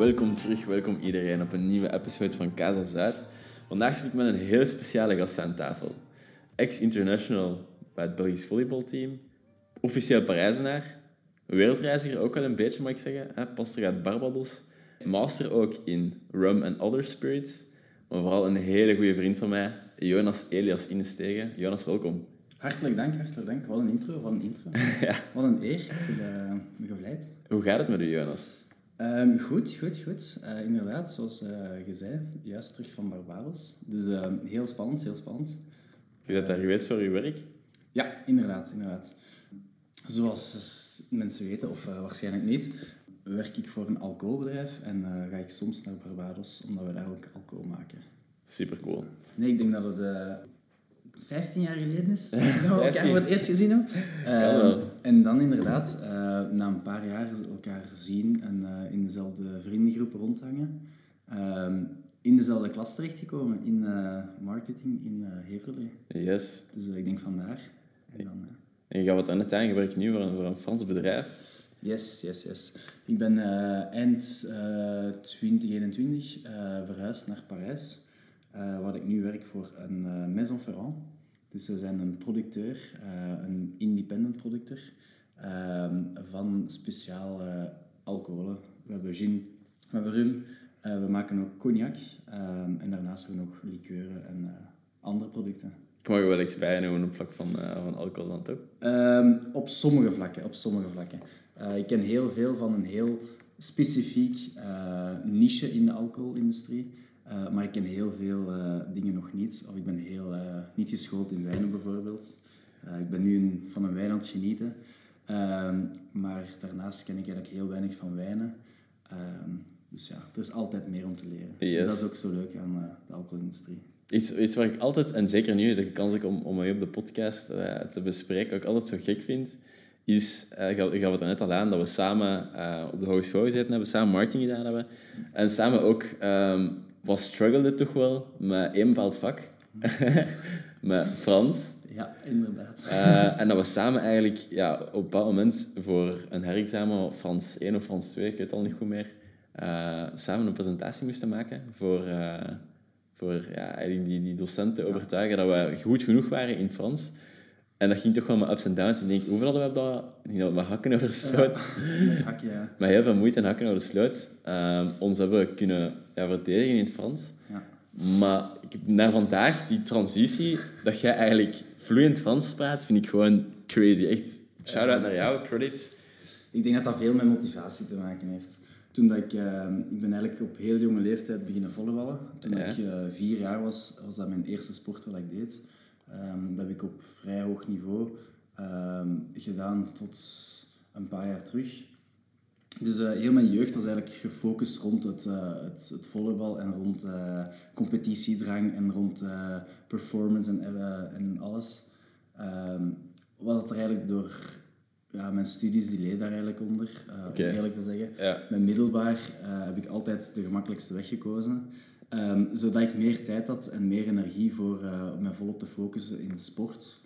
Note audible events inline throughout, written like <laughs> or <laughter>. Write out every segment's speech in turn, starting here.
welkom terug, welkom iedereen op een nieuwe episode van Casa Zuid. Vandaag zit ik met een heel speciale gast aan tafel. Ex-international bij het Belgisch volleybalteam, officieel Parijzenaar, wereldreiziger ook wel een beetje mag ik zeggen, hè? pastor uit Barbados, master ook in rum and other spirits, maar vooral een hele goede vriend van mij, Jonas Elias Innestegen. Jonas, welkom. Hartelijk dank, hartelijk dank. Wat een intro, wat een intro. <laughs> Ja. Wat een eer. Ik voel uh, me gevleid. Hoe gaat het met u, Jonas? Ehm, goed, goed, goed. Eh, inderdaad, zoals uh, je zei, juist terug van Barbados. Dus ehm, heel spannend, heel spannend. Je bent daar geweest voor je werk? Ja, inderdaad, inderdaad. Zoals mensen weten, of uh, waarschijnlijk niet, werk ik voor een alcoholbedrijf en ga ik soms naar Barbados, omdat we daar ook alcohol maken. Super cool. Nee, ik denk dat het 15 jaar geleden is <laughs> dat we elkaar voor het eerst gezien hebben. Uh, en dan inderdaad, uh, na een paar jaar elkaar zien en uh, in dezelfde vriendengroep rondhangen, ehm, in dezelfde klas terechtgekomen, in marketing in Heverlee. Yes. Dus ik denk vandaar. En, dan, en je gaat wat aan het einde werken nu voor een, voor een Frans bedrijf? Yes, yes, yes. Ik ben eind 2021 verhuisd naar Parijs. Uh, waar ik nu werk voor een uh, Maison Ferrand. Dus we zijn een producteur, uh, een independent producteur ehm, van speciale alcoholen. We hebben gin, we hebben rum, we maken ook cognac ehm, en daarnaast hebben we nog liqueuren en andere producten. Ik mag je wel expert noemen op vlak van, van alcohol dan toch? Um, op sommige vlakken, op sommige vlakken. ik ken heel veel van een heel specifiek niche in de alcoholindustrie. Uh, maar ik ken heel veel uh, dingen nog niet. Of ik ben heel, uh, niet geschoold in wijnen bijvoorbeeld. ik ben nu een, van een wijn aan het genieten. Ehm, maar daarnaast ken ik eigenlijk heel weinig van wijnen. Ehm, dus ja, er is altijd meer om te leren. Yes. Dat is ook zo leuk aan de alcoholindustrie. Iets, iets waar ik altijd, en zeker nu de kans heb om, om mij op de podcast te bespreken, ook altijd zo gek vind, is, uh, gaan we het net al aan, dat we samen op de hogeschool gezeten hebben, samen marketing gedaan hebben. En samen ook um, was struggelde toch wel met één bepaald vak. <laughs> met Frans. Ja, inderdaad. Uh, en dat we samen eigenlijk ja, op een bepaald moment voor een herexamen, Frans 1 of Frans 2, ik weet het al niet goed meer, uh, samen een presentatie moesten maken voor, uh, voor ja, eigenlijk die, die docenten overtuigen dat we goed genoeg waren in Frans. En dat ging toch wel met ups en downs. En ik denk, hoeveel hadden we dat? Ik denk dat we met hakken over de sloot. Ja, met hakken, ja. <laughs> met heel veel moeite en hakken over de sloot. Ons hebben we kunnen ja, verdedigen in het Frans. Ja. Maar ik heb naar vandaag, die transitie, dat jij eigenlijk vloeiend Frans praat, vind ik gewoon crazy. Echt, shout-out naar jou, credits. Ik denk dat dat veel met motivatie te maken heeft. Toen dat ik, uh, ik ben eigenlijk op heel jonge leeftijd beginnen volleyballen. Toen Ja. ik uh, vier jaar was, was dat mijn eerste sport wat ik deed. Um, dat heb ik op vrij hoog niveau um, gedaan tot een paar jaar terug. Dus uh, heel mijn jeugd was eigenlijk gefocust rond het, uh, het, het volleybal en rond uh, competitiedrang en rond performance en, en alles. Um, wat er eigenlijk door ja, mijn studies, die leed daar eigenlijk onder, om eerlijk te zeggen. Ja. Met middelbaar heb ik altijd de gemakkelijkste weg gekozen. Um, zodat ik meer tijd had en meer energie voor me volop te focussen in sport.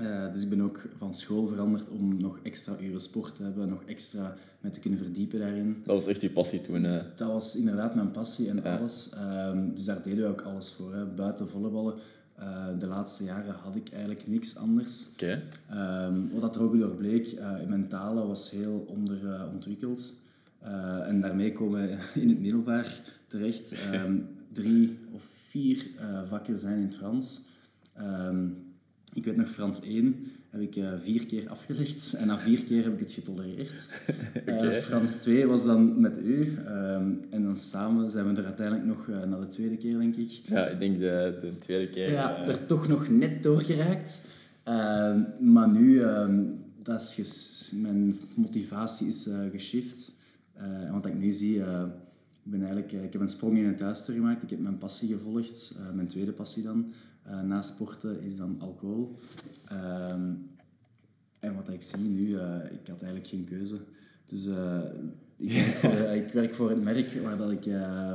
Uh, dus ik ben ook van school veranderd om nog extra uren sport te hebben, nog extra me te kunnen verdiepen daarin. Dat was echt je passie toen. Uh... Dat was inderdaad mijn passie en Ja. alles. Um, dus daar deden we ook alles voor. Hè. Buiten volleyballen, uh, de laatste jaren had ik eigenlijk niks anders. Oké. Um, wat dat er ook door bleek, uh, mijn talen was heel onderontwikkeld. En daarmee komen we <laughs> in het middelbaar terecht. Um, drie of vier vakken zijn in het Frans. Um, ik weet nog, Frans 1 heb ik uh, vier keer afgelegd en na vier keer heb ik het getolereerd. <laughs> Oké. Frans 2 was dan met u en dan samen zijn we er uiteindelijk nog naar de tweede keer, denk ik. Ja, ik denk de, de tweede keer. Ja, eh, er toch nog net doorgeraakt. Uh, maar nu, uh, dat is ges- mijn motivatie is geshift. en wat ik nu zie, ik, ben eigenlijk, ik heb een sprong in het duister gemaakt. Ik heb mijn passie gevolgd, mijn tweede passie dan. Na sporten is dan alcohol. Ehm, en wat ik zie nu, ik had eigenlijk geen keuze. Dus ik werk, voor, <laughs> ik, werk voor, het merk waar dat ik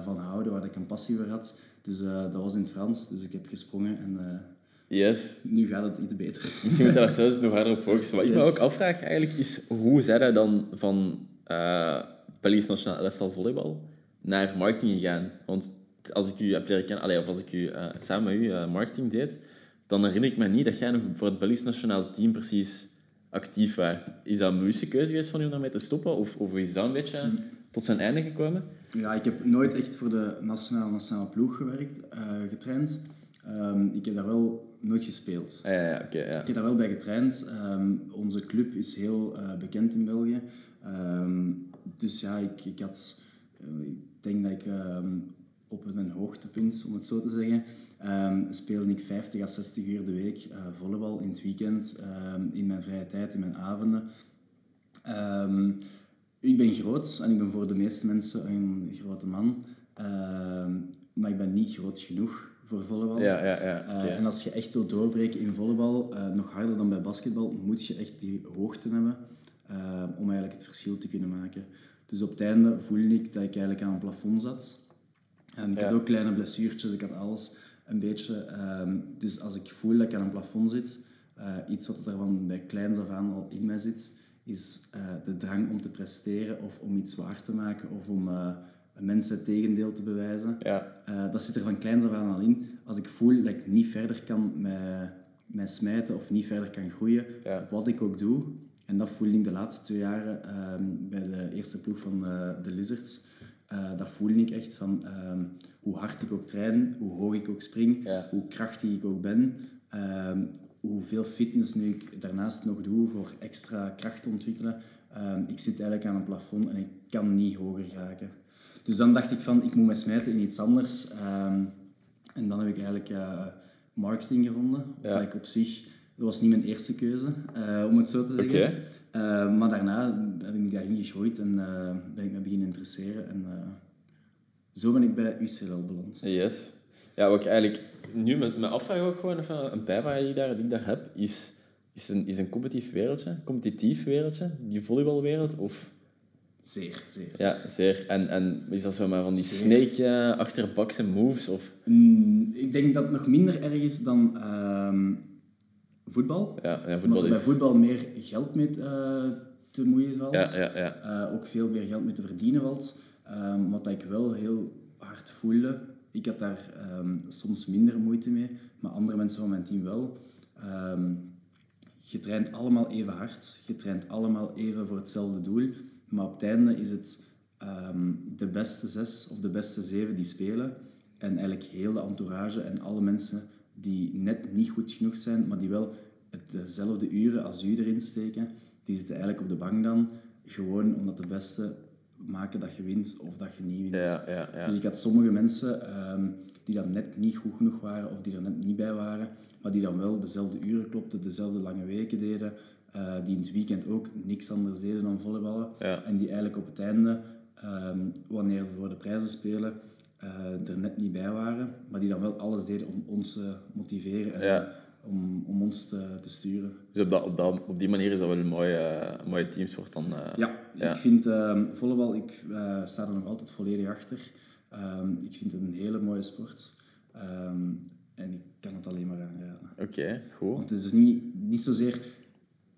van houde, waar ik een passie voor had. Dus dat was in het Frans, dus ik heb gesprongen en Yes. nu gaat het iets beter. Misschien moet je daar <laughs> zelfs nog harder op focussen. Wat ik me ook afvraag eigenlijk is, hoe zij dan van... eh, Belgisch Nationaal Elftal Volleybal naar marketing gegaan. Want als ik u heb leren kennen, allee, of als ik u eh, samen met u eh, marketing deed, dan herinner ik me niet dat jij nog voor het Belgisch Nationaal Team precies actief waart. Is dat een bewuste keuze geweest van u om daarmee te stoppen? Of, of is dat een beetje tot zijn einde gekomen? Ja, ik heb nooit echt voor de nationale, nationale ploeg gewerkt, eh, getraind. Ehm, ik heb daar wel nooit gespeeld. Ah, ja, ja, ja. Ik heb daar wel bij getraind. Ehm, onze club is heel bekend in België. Ehm, dus ja, ik, ik had... ik denk dat ik op mijn hoogtepunt, om het zo te zeggen, ehm, speelde ik 50 à 60 uur de week eh, volleybal in het weekend, ehm, in mijn vrije tijd, in mijn avonden. Ehm, ik ben groot en ik ben voor de meeste mensen een grote man. Maar ik ben niet groot genoeg voor volleybal. Ja, ja, ja. Eh. En als je echt wil doorbreken in volleybal, eh, nog harder dan bij basketbal, moet je echt die hoogte hebben om eigenlijk het verschil te kunnen maken. Dus op het einde voelde ik dat ik eigenlijk aan een plafond zat. En ik Ja. had ook kleine blessuurtjes, ik had alles een beetje. Ehm, dus als ik voel dat ik aan een plafond zit, eh, iets wat er van bij kleins af aan al in mij zit, is eh, de drang om te presteren of om iets waar te maken of om eh, mensen het tegendeel te bewijzen. Ja. Eh, dat zit er van kleins af aan al in. Als ik voel dat ik niet verder kan met, met smijten of niet verder kan groeien, Ja. wat ik ook doe, en dat voelde ik de laatste twee jaren ehm, bij de eerste ploeg van eh, de Lizards, eh, dat voelde ik echt van ehm, hoe hard ik ook train, hoe hoog ik ook spring, Ja. hoe krachtig ik ook ben, ehm, hoeveel fitness nu ik daarnaast nog doe voor extra kracht te ontwikkelen. Ehm, ik zit eigenlijk aan een plafond en ik kan niet hoger geraken. Dus dan dacht ik van, ik moet me smijten in iets anders. En dan heb ik eigenlijk eh, marketing gevonden. Ja. Dat ik op zich, dat was niet mijn eerste keuze, eh, om het zo te zeggen. Eh, maar daarna ben ik daarin gegroeid en eh, ben ik me beginnen interesseren. En eh, zo ben ik bij UCL beland. Yes. Ja, wat ik eigenlijk nu met mijn afvraag ook gewoon even een bijvraag die ik daar, die ik daar heb, is, is een, is een competitief wereldje, competitief wereldje, die volleybalwereld, of... Zeer, zeer. Ja, zeer. En, en is dat zo maar van die Zeer. snake achterbaks en moves, of... Mm, ik denk dat het nog minder erg is dan ehm, voetbal. Ja, ja voetbal er bij is... voetbal meer geld mee eh, te moeien valt. Ja, ja, ja. Eh, ook veel meer geld mee te verdienen valt. Ehm, wat ik wel heel hard voelde. Ik had daar ehm, soms minder moeite mee, maar andere mensen van mijn team wel. Ehm, je traint allemaal even hard. Je traint allemaal even voor hetzelfde doel. Maar op het einde is het de beste zes of de beste zeven die spelen. En eigenlijk heel de entourage en alle mensen die net niet goed genoeg zijn, maar die wel dezelfde uren als u erin steken, die zitten eigenlijk op de bank dan. Gewoon omdat de beste maken dat je wint of dat je niet wint. Ja, ja, ja. Dus ik had sommige mensen ehm, die dan net niet goed genoeg waren of die er net niet bij waren, maar die dan wel dezelfde uren klopten, dezelfde lange weken deden, eh, die in het weekend ook niks anders deden dan volleyballen. En die eigenlijk op het einde, ehm, wanneer ze voor de prijzen spelen, eh, er net niet bij waren, maar die dan wel alles deden om ons te motiveren en Ja. om, om ons te, te sturen. Dus op, dat, op, dat, op die manier is dat wel een mooie, eh, mooie teamsport dan. eh. Ja, Ja. ik vind ehm volleybal, ik sta er nog altijd volledig achter. Ehm, ik vind het een hele mooie sport. Ehm, en ik kan het alleen maar aanraden. Oké, goed. Want het is dus niet, niet zozeer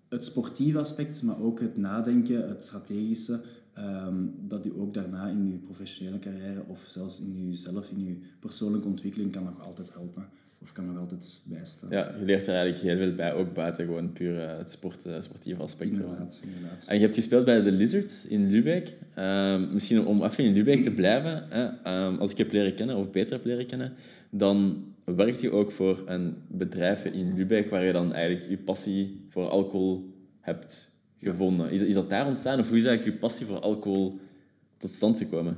het sportieve aspect, maar ook het nadenken, het strategische, ehm, dat u ook daarna in uw professionele carrière of zelfs in uzelf, in uw persoonlijke ontwikkeling kan nog altijd helpen. Of kan nog altijd bijstaan. Ja, je leert er eigenlijk heel veel bij, ook buiten gewoon puur eh, het sport, eh, sportieve aspect. Inderdaad, inderdaad. En je hebt gespeeld bij de Lizards in Lübeck. Ehm, misschien om even in Lübeck te blijven, hè, ehm, als ik je heb leren kennen, of beter heb leren kennen, dan werkt je ook voor een bedrijf in Lübeck waar je dan eigenlijk je passie voor alcohol hebt gevonden. Is, is dat daar ontstaan of hoe is eigenlijk je passie voor alcohol tot stand gekomen?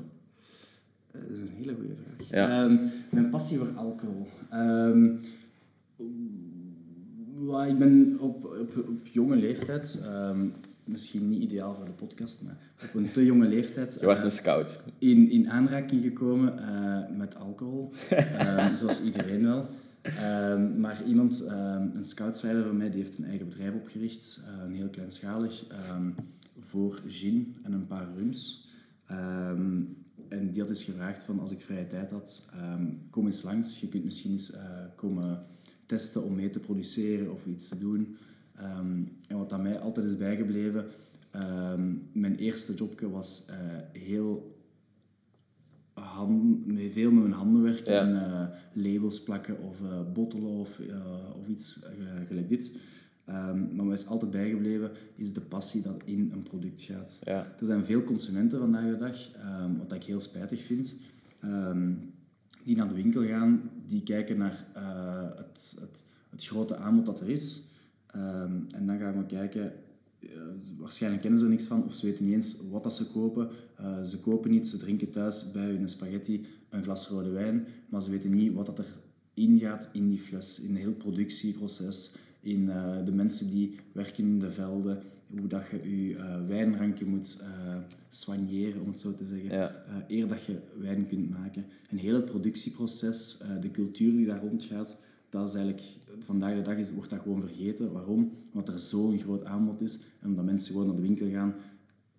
Dat is een hele goede vraag. Ja. Ehm, mijn passie voor alcohol. Ehm, ik ben op, op, op jonge leeftijd, ehm, misschien niet ideaal voor de podcast, maar op een te jonge leeftijd Je was eh, een scout. in, in aanraking gekomen eh, met alcohol. <laughs> Zoals iedereen wel. Ehm, maar iemand, ehm, een scoutsleider van mij, die heeft een eigen bedrijf opgericht, eh, een heel kleinschalig, ehm, voor gin en een paar rums. En die had eens gevraagd van, als ik vrije tijd had, kom eens langs. Je kunt misschien eens eh, komen testen om mee te produceren of iets te doen. En wat aan mij altijd is bijgebleven, mijn eerste jobje was eh, heel hand, met veel met mijn handen werken Ja. en eh, labels plakken of eh, bottelen of, eh, of iets gelijk dit. Ehm, maar wat is altijd bijgebleven, is de passie dat in een product gaat. Ja. Er zijn veel consumenten vandaag de dag, ehm, wat ik heel spijtig vind, ehm, die naar de winkel gaan, die kijken naar het, het, het grote aanbod dat er is. En dan gaan we kijken, waarschijnlijk kennen ze er niks van of ze weten niet eens wat dat ze kopen. Eh, ze kopen iets, ze drinken thuis bij hun spaghetti een glas rode wijn, maar ze weten niet wat dat erin gaat in die fles, in het hele productieproces, in eh, de mensen die werken in de velden, hoe dat je je eh, wijnrankje moet eh soigneren, om het zo te zeggen, Ja. eh, eer dat je wijn kunt maken. En heel het productieproces, eh, de cultuur die daar rondgaat, dat is eigenlijk, vandaag de dag is, wordt dat gewoon vergeten. Waarom? Omdat er zo'n groot aanbod is en omdat mensen gewoon naar de winkel gaan,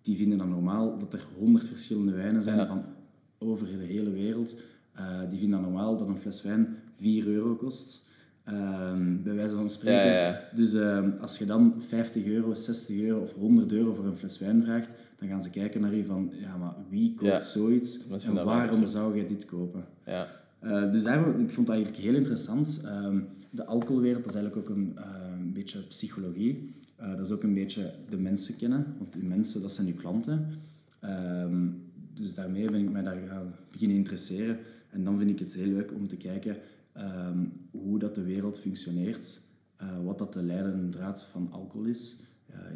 die vinden dat normaal dat er honderd verschillende wijnen zijn Ja. van over de hele wereld. Eh, die vinden dat normaal dat een fles wijn 4 euro kost. Ehm, bij wijze van spreken. Ja, ja, ja. Dus ehm, als je dan 50 euro, 60 euro of 100 euro voor een fles wijn vraagt, dan gaan ze kijken naar je van, ja, maar wie koopt zoiets en waarom waar, zou jij dit kopen? Ja. Eh, dus daarom, ik vond dat eigenlijk heel interessant. Ehm, de alcoholwereld, dat is eigenlijk ook een, eh, beetje psychologie. Eh, dat is ook een beetje de mensen kennen, want die mensen, dat zijn uw klanten. Ehm, dus daarmee ben ik mij daar gaan beginnen interesseren. En dan vind ik het heel leuk om te kijken ehm, hoe dat de wereld functioneert, wat dat de leidende draad van alcohol is.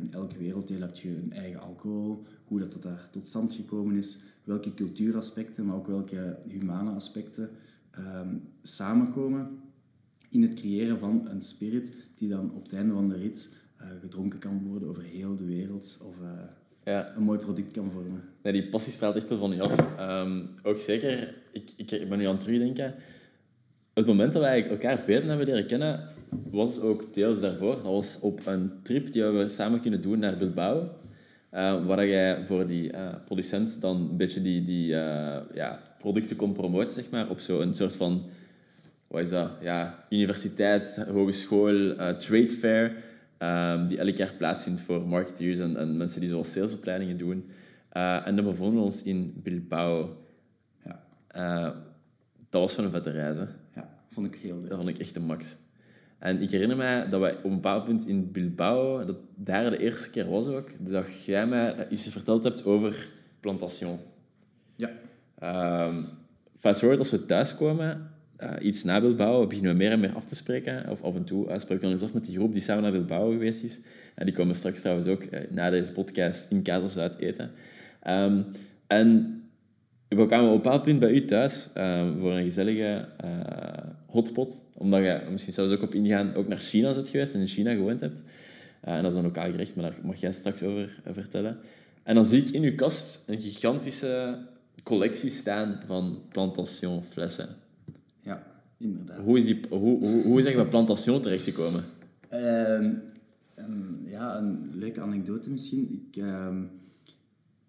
In elk werelddeel heb je een eigen alcohol, hoe dat, dat daar tot stand gekomen is, welke cultuuraspecten, maar ook welke humane aspecten ehm, samenkomen in het creëren van een spirit die dan op het einde van de rit eh, gedronken kan worden over heel de wereld of eh, ja. een mooi product kan vormen. Nee, die passie straalt echt van je af. Ehm, ook zeker, ik, ik, ik ben nu aan het terugdenken. Het moment dat wij elkaar beter hebben leren kennen, was ook deels daarvoor. Dat was op een trip die we samen kunnen doen naar Bilbao. Eh, waar jij voor die eh, producent dan een beetje die, die eh, ja, producten kon promoten, zeg maar, op zo'n soort van wat is dat? Ja, universiteit, hogeschool, trade fair, ehm, die elk jaar plaatsvindt voor marketeers en, en mensen die zoals salesopleidingen doen. En dan bevonden we ons in Bilbao. Ja, dat was van een vette reis, hè. ja vond ik heel leuk. Dat vond ik echt de max. En ik herinner mij dat wij op een bepaald punt in Bilbao, dat daar de eerste keer was ook, dat jij mij iets verteld hebt over plantation. Ja, Um, fast forward, als we thuiskomen, uh, iets na Bilbao, beginnen we meer en meer af te spreken. Of af en toe uh, spreek ik dan eens af met die groep die samen naar Bilbao geweest is. En die komen straks trouwens ook uh, na deze podcast in Casa Zuid eten. Um, en we kwamen op een bepaald punt bij u thuis um, voor een gezellige uh, hotpot. Omdat je misschien zelfs ook op ingaan ook naar China bent geweest en in China gewoond hebt. Uh, en dat is een lokaal gerecht, maar daar mag jij straks over uh, vertellen. En dan zie ik in uw kast een gigantische collectie staan van plantation flessen. ja inderdaad. Hoe is, die, hoe, hoe, hoe is je bij plantation terechtgekomen? Uh, um, ja, een leuke anekdote misschien. Ik,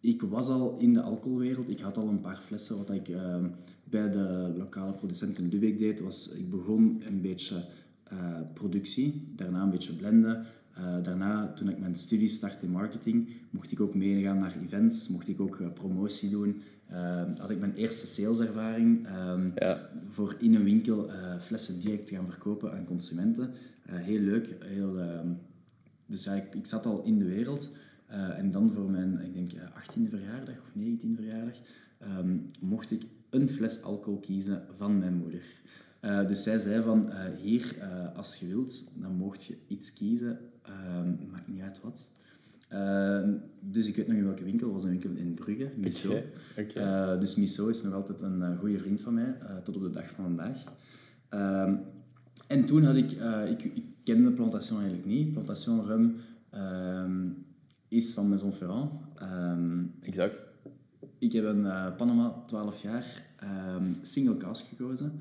ik was al in de alcoholwereld. Ik had al een paar flessen. Wat ik uh, bij de lokale producent in Lübeck deed, was... Ik begon een beetje uh, productie. Daarna een beetje blenden. Uh, daarna, toen ik mijn studie startte in marketing, mocht ik ook meegaan naar events. Mocht ik ook uh, promotie doen. Uh, had ik mijn eerste saleservaring um, ja. voor in een winkel flessen direct te gaan verkopen aan consumenten. Heel leuk. Heel, dus ja, ik, ik, zat al in de wereld. Uh, en dan voor mijn, ik denk, 18e verjaardag of 19e verjaardag, um, mocht ik een fles alcohol kiezen van mijn moeder. Uh, dus zij zei van, uh, hier, als je wilt, dan mocht je iets kiezen. maakt niet uit wat. Uh, dus ik weet nog in welke winkel. Het was een winkel in Brugge, Miso. Okay. Okay. Dus Miso is nog altijd een goede vriend van mij, tot op de dag van vandaag. Ehm, en toen had ik, ik, ik kende Plantation eigenlijk niet. Plantation Rum is van Maison Ferrand. Um, exact. Ik heb een Panama 12 jaar um, single cask gekozen,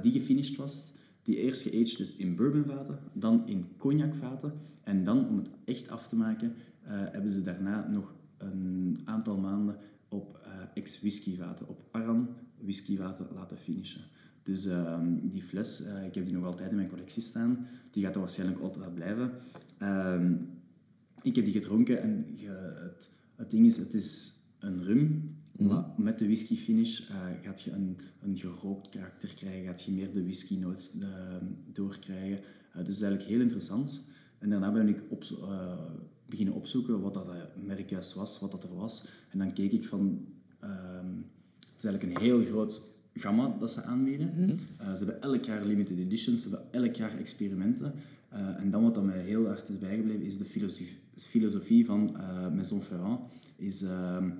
die gefinished was die eerst geaged is in bourbonvaten, dan in cognacvaten. En dan, om het echt af te maken, uh, hebben ze daarna nog een aantal maanden op ex-whiskyvaten, op Aran whiskyvaten laten finishen. Dus uh, die fles, ik heb die nog altijd in mijn collectie staan. Die gaat er waarschijnlijk altijd blijven. Ehm, ik heb die gedronken en je, het, het ding is, het is een rum, maar met de whisky finish eh, gaat je een, een gerookt karakter krijgen, gaat je meer de whisky notes eh, doorkrijgen. Eh, dus eigenlijk heel interessant. En daarna ben ik op, eh, beginnen opzoeken wat dat merk juist was, wat dat er was. En dan keek ik van... ehm, het is eigenlijk een heel groot gamma dat ze aanbieden. Eh, ze hebben elk jaar limited editions, ze hebben elk jaar experimenten. Eh, en dan wat dat mij heel hard is bijgebleven, is de filosofie, filosofie van eh, Maison Ferrand. Is ehm,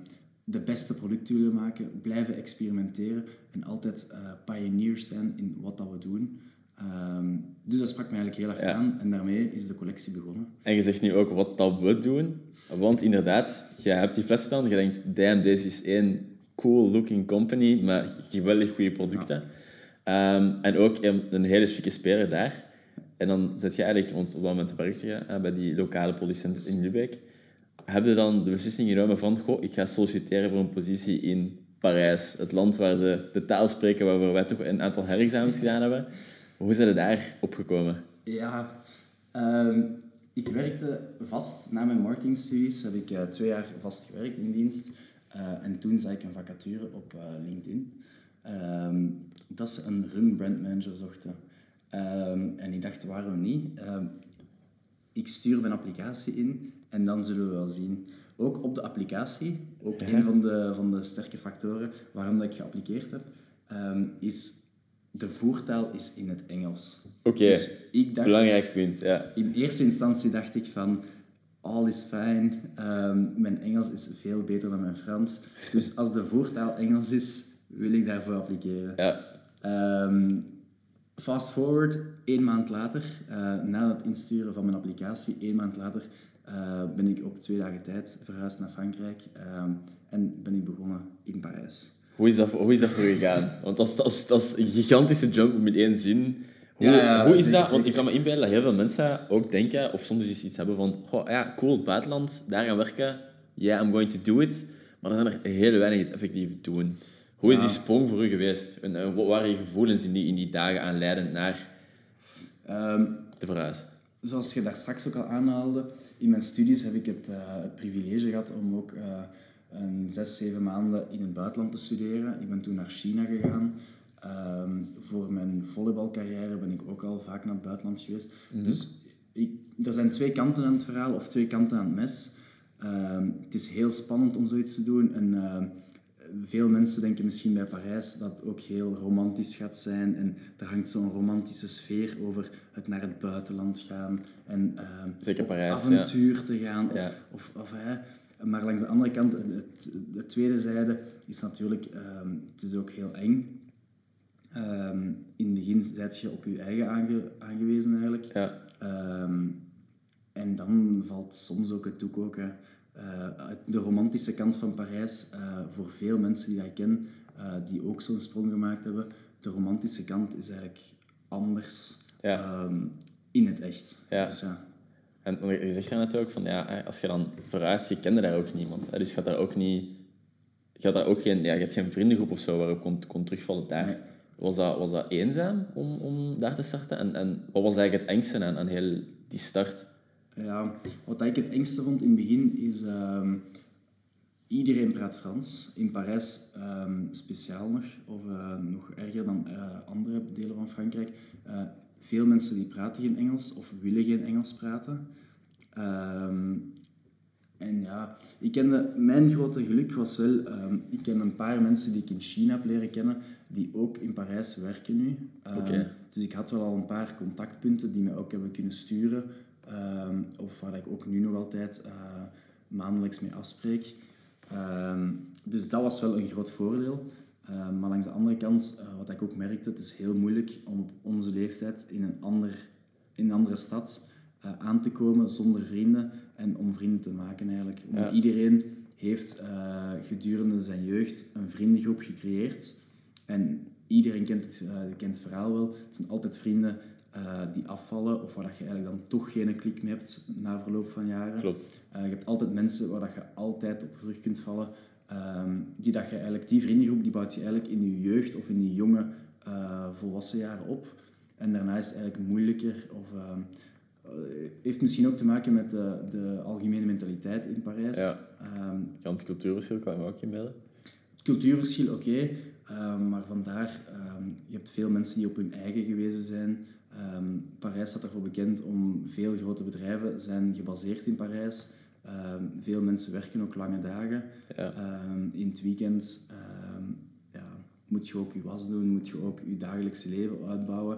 de beste producten willen maken, blijven experimenteren en altijd eh, pioneers zijn in wat dat we doen. Ehm, dus dat sprak mij eigenlijk heel erg Ja. aan en daarmee is de collectie begonnen. En je zegt nu ook wat dat we doen. Want inderdaad, je hebt die fles gedaan. Je denkt, damn, deze is één cool-looking company met geweldig goede producten. Ehm, en ook een, een hele chique speler daar. En dan zet je eigenlijk, want op dat moment werkte je bij die lokale producent in Lübeck. Heb je dan de beslissing genomen van, goh, ik ga solliciteren voor een positie in Parijs. Het land waar ze de taal spreken waarvoor wij toch een aantal herexamens gedaan hebben. Hoe zijn je daar opgekomen? Ja, ehm, ik werkte vast. Na mijn marketingstudies heb ik eh, twee jaar vast gewerkt in dienst. Eh, en toen zag ik een vacature op eh, LinkedIn. ehm, dat ze een rum brand manager zochten. Ehm, en ik dacht, waarom niet? Ehm, ik stuur mijn applicatie in en dan zullen we wel zien. Ook op de applicatie, ook een van de, van de sterke factoren waarom dat ik geappliqueerd heb, ehm, is de voertaal is in het Engels. Oké, Dus ik dacht, belangrijk punt. Ja. in eerste instantie dacht ik van, all is fine, ehm, mijn Engels is veel beter dan mijn Frans. Dus als de voertaal Engels is, wil ik daarvoor appliceren. Ja. Fast forward, één maand later, eh, na het insturen van mijn applicatie, één maand later, eh, ben ik op twee dagen tijd verhuisd naar Frankrijk ehm, en ben ik begonnen in Parijs. Hoe is dat, hoe is dat voor je gegaan? Want dat is, dat, is, dat is een gigantische jump met één zin. Hoe, Ja, ja, hoe is zeker, dat? Want ik kan me inbeelden dat heel veel mensen ook denken, of soms eens iets hebben van, goh, ja, cool, buitenland, daar gaan werken. Yeah, I'm going to do it. Maar er zijn er heel weinig die het effectief doen. Hoe is die sprong voor u geweest? En, eh, wat waren je gevoelens in die, in die dagen aanleidend naar Ehm, de verhuis? zoals je daar straks ook al aanhaalde, in mijn studies heb ik het, eh, het privilege gehad om ook eh, een zes, zeven maanden in het buitenland te studeren. Ik ben toen naar China gegaan. Ehm, voor mijn volleybalcarrière ben ik ook al vaak naar het buitenland geweest. Dus ik, er zijn twee kanten aan het verhaal, of twee kanten aan het mes. Ehm, het is heel spannend om zoiets te doen. En, veel mensen denken misschien bij Parijs dat het ook heel romantisch gaat zijn. En er hangt zo'n romantische sfeer over het naar het buitenland gaan. En Zeker Parijs, avontuur te gaan. Of, Ja. of, of, hè. Maar langs de andere kant, het, de tweede zijde is natuurlijk, ehm, het is ook heel eng. Ehm, in het begin zijt je op je eigen aange- aangewezen eigenlijk. Ja. Ehm, en dan valt soms ook het doek ook. Hè. Eh, de romantische kant van Parijs, eh, voor veel mensen die ik ken, eh, die ook zo'n sprong gemaakt hebben, de romantische kant is eigenlijk anders Ja. ehm, in het echt. Ja. Dus ja. En je zegt net ook van, ja, als je dan verhuist, je kende daar ook niemand. Hè, dus je gaat daar ook niet... Je had daar ook geen, ja, je hebt geen vriendengroep of zo waarop kon, kon terugvallen daar. Nee. Was, dat, was dat eenzaam om, om daar te starten? En, en wat was eigenlijk het engste aan, aan heel die start? Ja, wat ik het engste vond in het begin is... ehm, iedereen praat Frans. In Parijs ehm, speciaal nog, of eh, nog erger dan eh, andere delen van Frankrijk. Eh, veel mensen die praten geen Engels of willen geen Engels praten. Ehm, en ja, ik kende, mijn grote geluk was wel, ehm, ik ken een paar mensen die ik in China heb leren kennen, die ook in Parijs werken nu. Dus ik had wel al een paar contactpunten die mij ook hebben kunnen sturen, ehm, of waar ik ook nu nog altijd eh, maandelijks mee afspreek. Ehm, dus dat was wel een groot voordeel. Ehm, maar langs de andere kant, eh, wat ik ook merkte, het is heel moeilijk om op onze leeftijd in een, ander, in een andere stad eh, aan te komen zonder vrienden en om vrienden te maken eigenlijk. Ja. iedereen heeft gedurende zijn jeugd een vriendengroep gecreëerd. En iedereen kent het, kent het verhaal wel. Het zijn altijd vrienden eh, die afvallen of waar dat je eigenlijk dan toch geen klik meer hebt na verloop van jaren. Klopt. Eh, je hebt altijd mensen waar dat je altijd op terug kunt vallen. ehm, die, dat je eigenlijk, die vriendengroep die bouwt je eigenlijk in je jeugd of in je jonge eh, volwassen jaren op. En daarna is het eigenlijk moeilijker of, ehm, heeft misschien ook te maken met de, de algemene mentaliteit in Parijs. Ja. Ehm, Gans cultuurverschil kan je ook inbeelden. het cultuurverschil, oké. maar vandaar, je hebt veel mensen die op hun eigen gewezen zijn. Ehm, Parijs staat ervoor bekend om veel grote bedrijven zijn gebaseerd in Parijs. Ehm, veel mensen werken ook lange dagen. Ja. Ehm, in het weekend ja, moet je ook je was doen, moet je ook je dagelijkse leven uitbouwen.